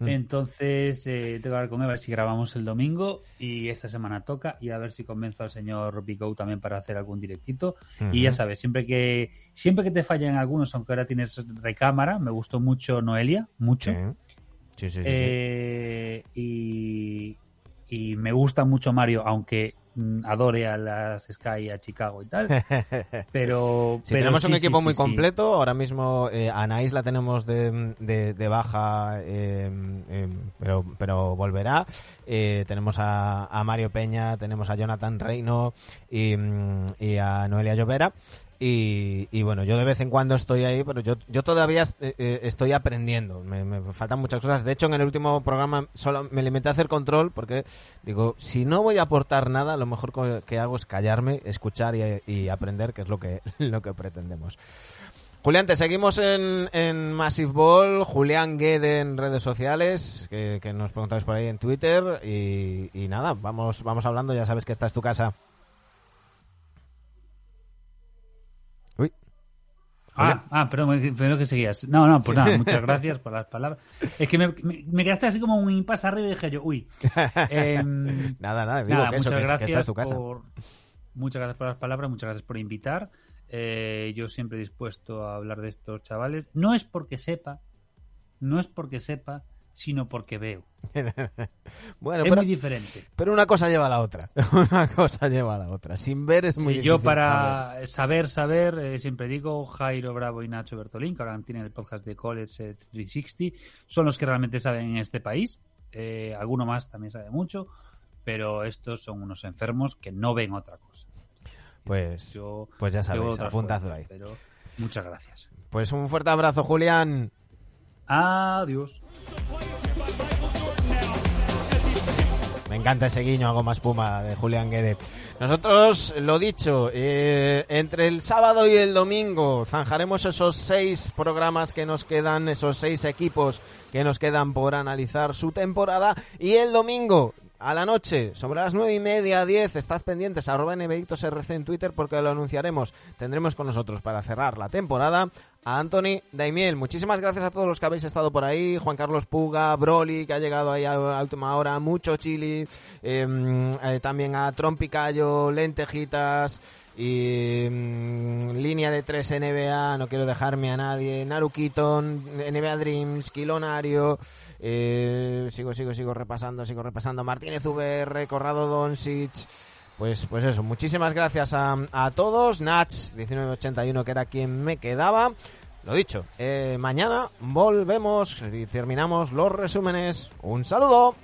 Entonces, eh, tengo que hablar con él a ver si grabamos el domingo y esta semana toca y a ver si convenzo al señor Pico también para hacer algún directito. Y ya sabes, siempre que siempre que te fallen algunos, aunque ahora tienes recámara, me gustó mucho Noelia, mucho. Sí, sí, sí, eh, y, y me gusta mucho Mario, aunque Mm, adore a las Sky, a Chicago y tal. Pero, tenemos un equipo muy completo. Ahora mismo eh, Anais la tenemos de, de, baja, em, em, pero, pero volverá. Eh, tenemos a, a, Mario Peña, tenemos a Jonathan Reino y, mm, y a Noelia Llovera. Y, bueno, yo de vez en cuando estoy ahí, pero yo, yo todavía eh, eh, estoy aprendiendo. Me, faltan muchas cosas. De hecho, en el último programa solo me limité a hacer control porque digo, si no voy a aportar nada, lo mejor que hago es callarme, escuchar y, aprender, que es lo que, lo que pretendemos. Julián, te seguimos en, en Massive Ball, Julián Guede en redes sociales, que, nos preguntáis por ahí en Twitter y, y nada, vamos, vamos hablando, ya sabes que esta es tu casa. Ah, ah, perdón, primero que seguías. No, no, pues nada, muchas gracias por las palabras. Es que me, me, quedaste así como un impasse arriba y dije yo, uy. Em, nada, nada, digo que eso, muchas gracias tu casa. Por, muchas gracias por las palabras, muchas gracias por invitar. Eh, yo siempre dispuesto a hablar de estos chavales. No es porque sepa, no es porque sepa, sino porque veo. bueno, es pero, muy diferente. Pero una cosa lleva a la otra. una cosa lleva a la otra. Sin ver es muy y Yo para saber, saber, eh, siempre digo Jairo Bravo y Nacho Bertolín, que ahora tienen el podcast de College 360, son los que realmente saben en este país. Eh, alguno más también sabe mucho, pero estos son unos enfermos que no ven otra cosa. Pues, pues ya sabéis, apuntadlo ahí. Pero muchas gracias. Pues un fuerte abrazo, Julián. Adiós. Encanta ese guiño a goma espuma de Julián Guede. Nosotros, lo dicho, eh, entre el sábado y el domingo zanjaremos esos seis programas que nos quedan, esos seis equipos que nos quedan por analizar su temporada. Y el domingo a la noche, sobre las nueve y media, diez, estad pendientes, arroba RC en Twitter porque lo anunciaremos. Tendremos con nosotros para cerrar la temporada a Anthony Daimiel. Muchísimas gracias a todos los que habéis estado por ahí, Juan Carlos Puga, Broly, que ha llegado ahí a, última hora, mucho Chili, em, eh, también a Trompicayo, Lentejitas, y mm, línea de tres NBA, no quiero dejarme a nadie, Naru NBA Dreams, Kilonario, eh, sigo, sigo, sigo repasando, sigo repasando, Martínez VR, Corrado Doncic, pues, pues eso, muchísimas gracias a, a todos, Nats 1981 que era quien me quedaba, lo dicho, eh, mañana volvemos y terminamos los resúmenes, un saludo.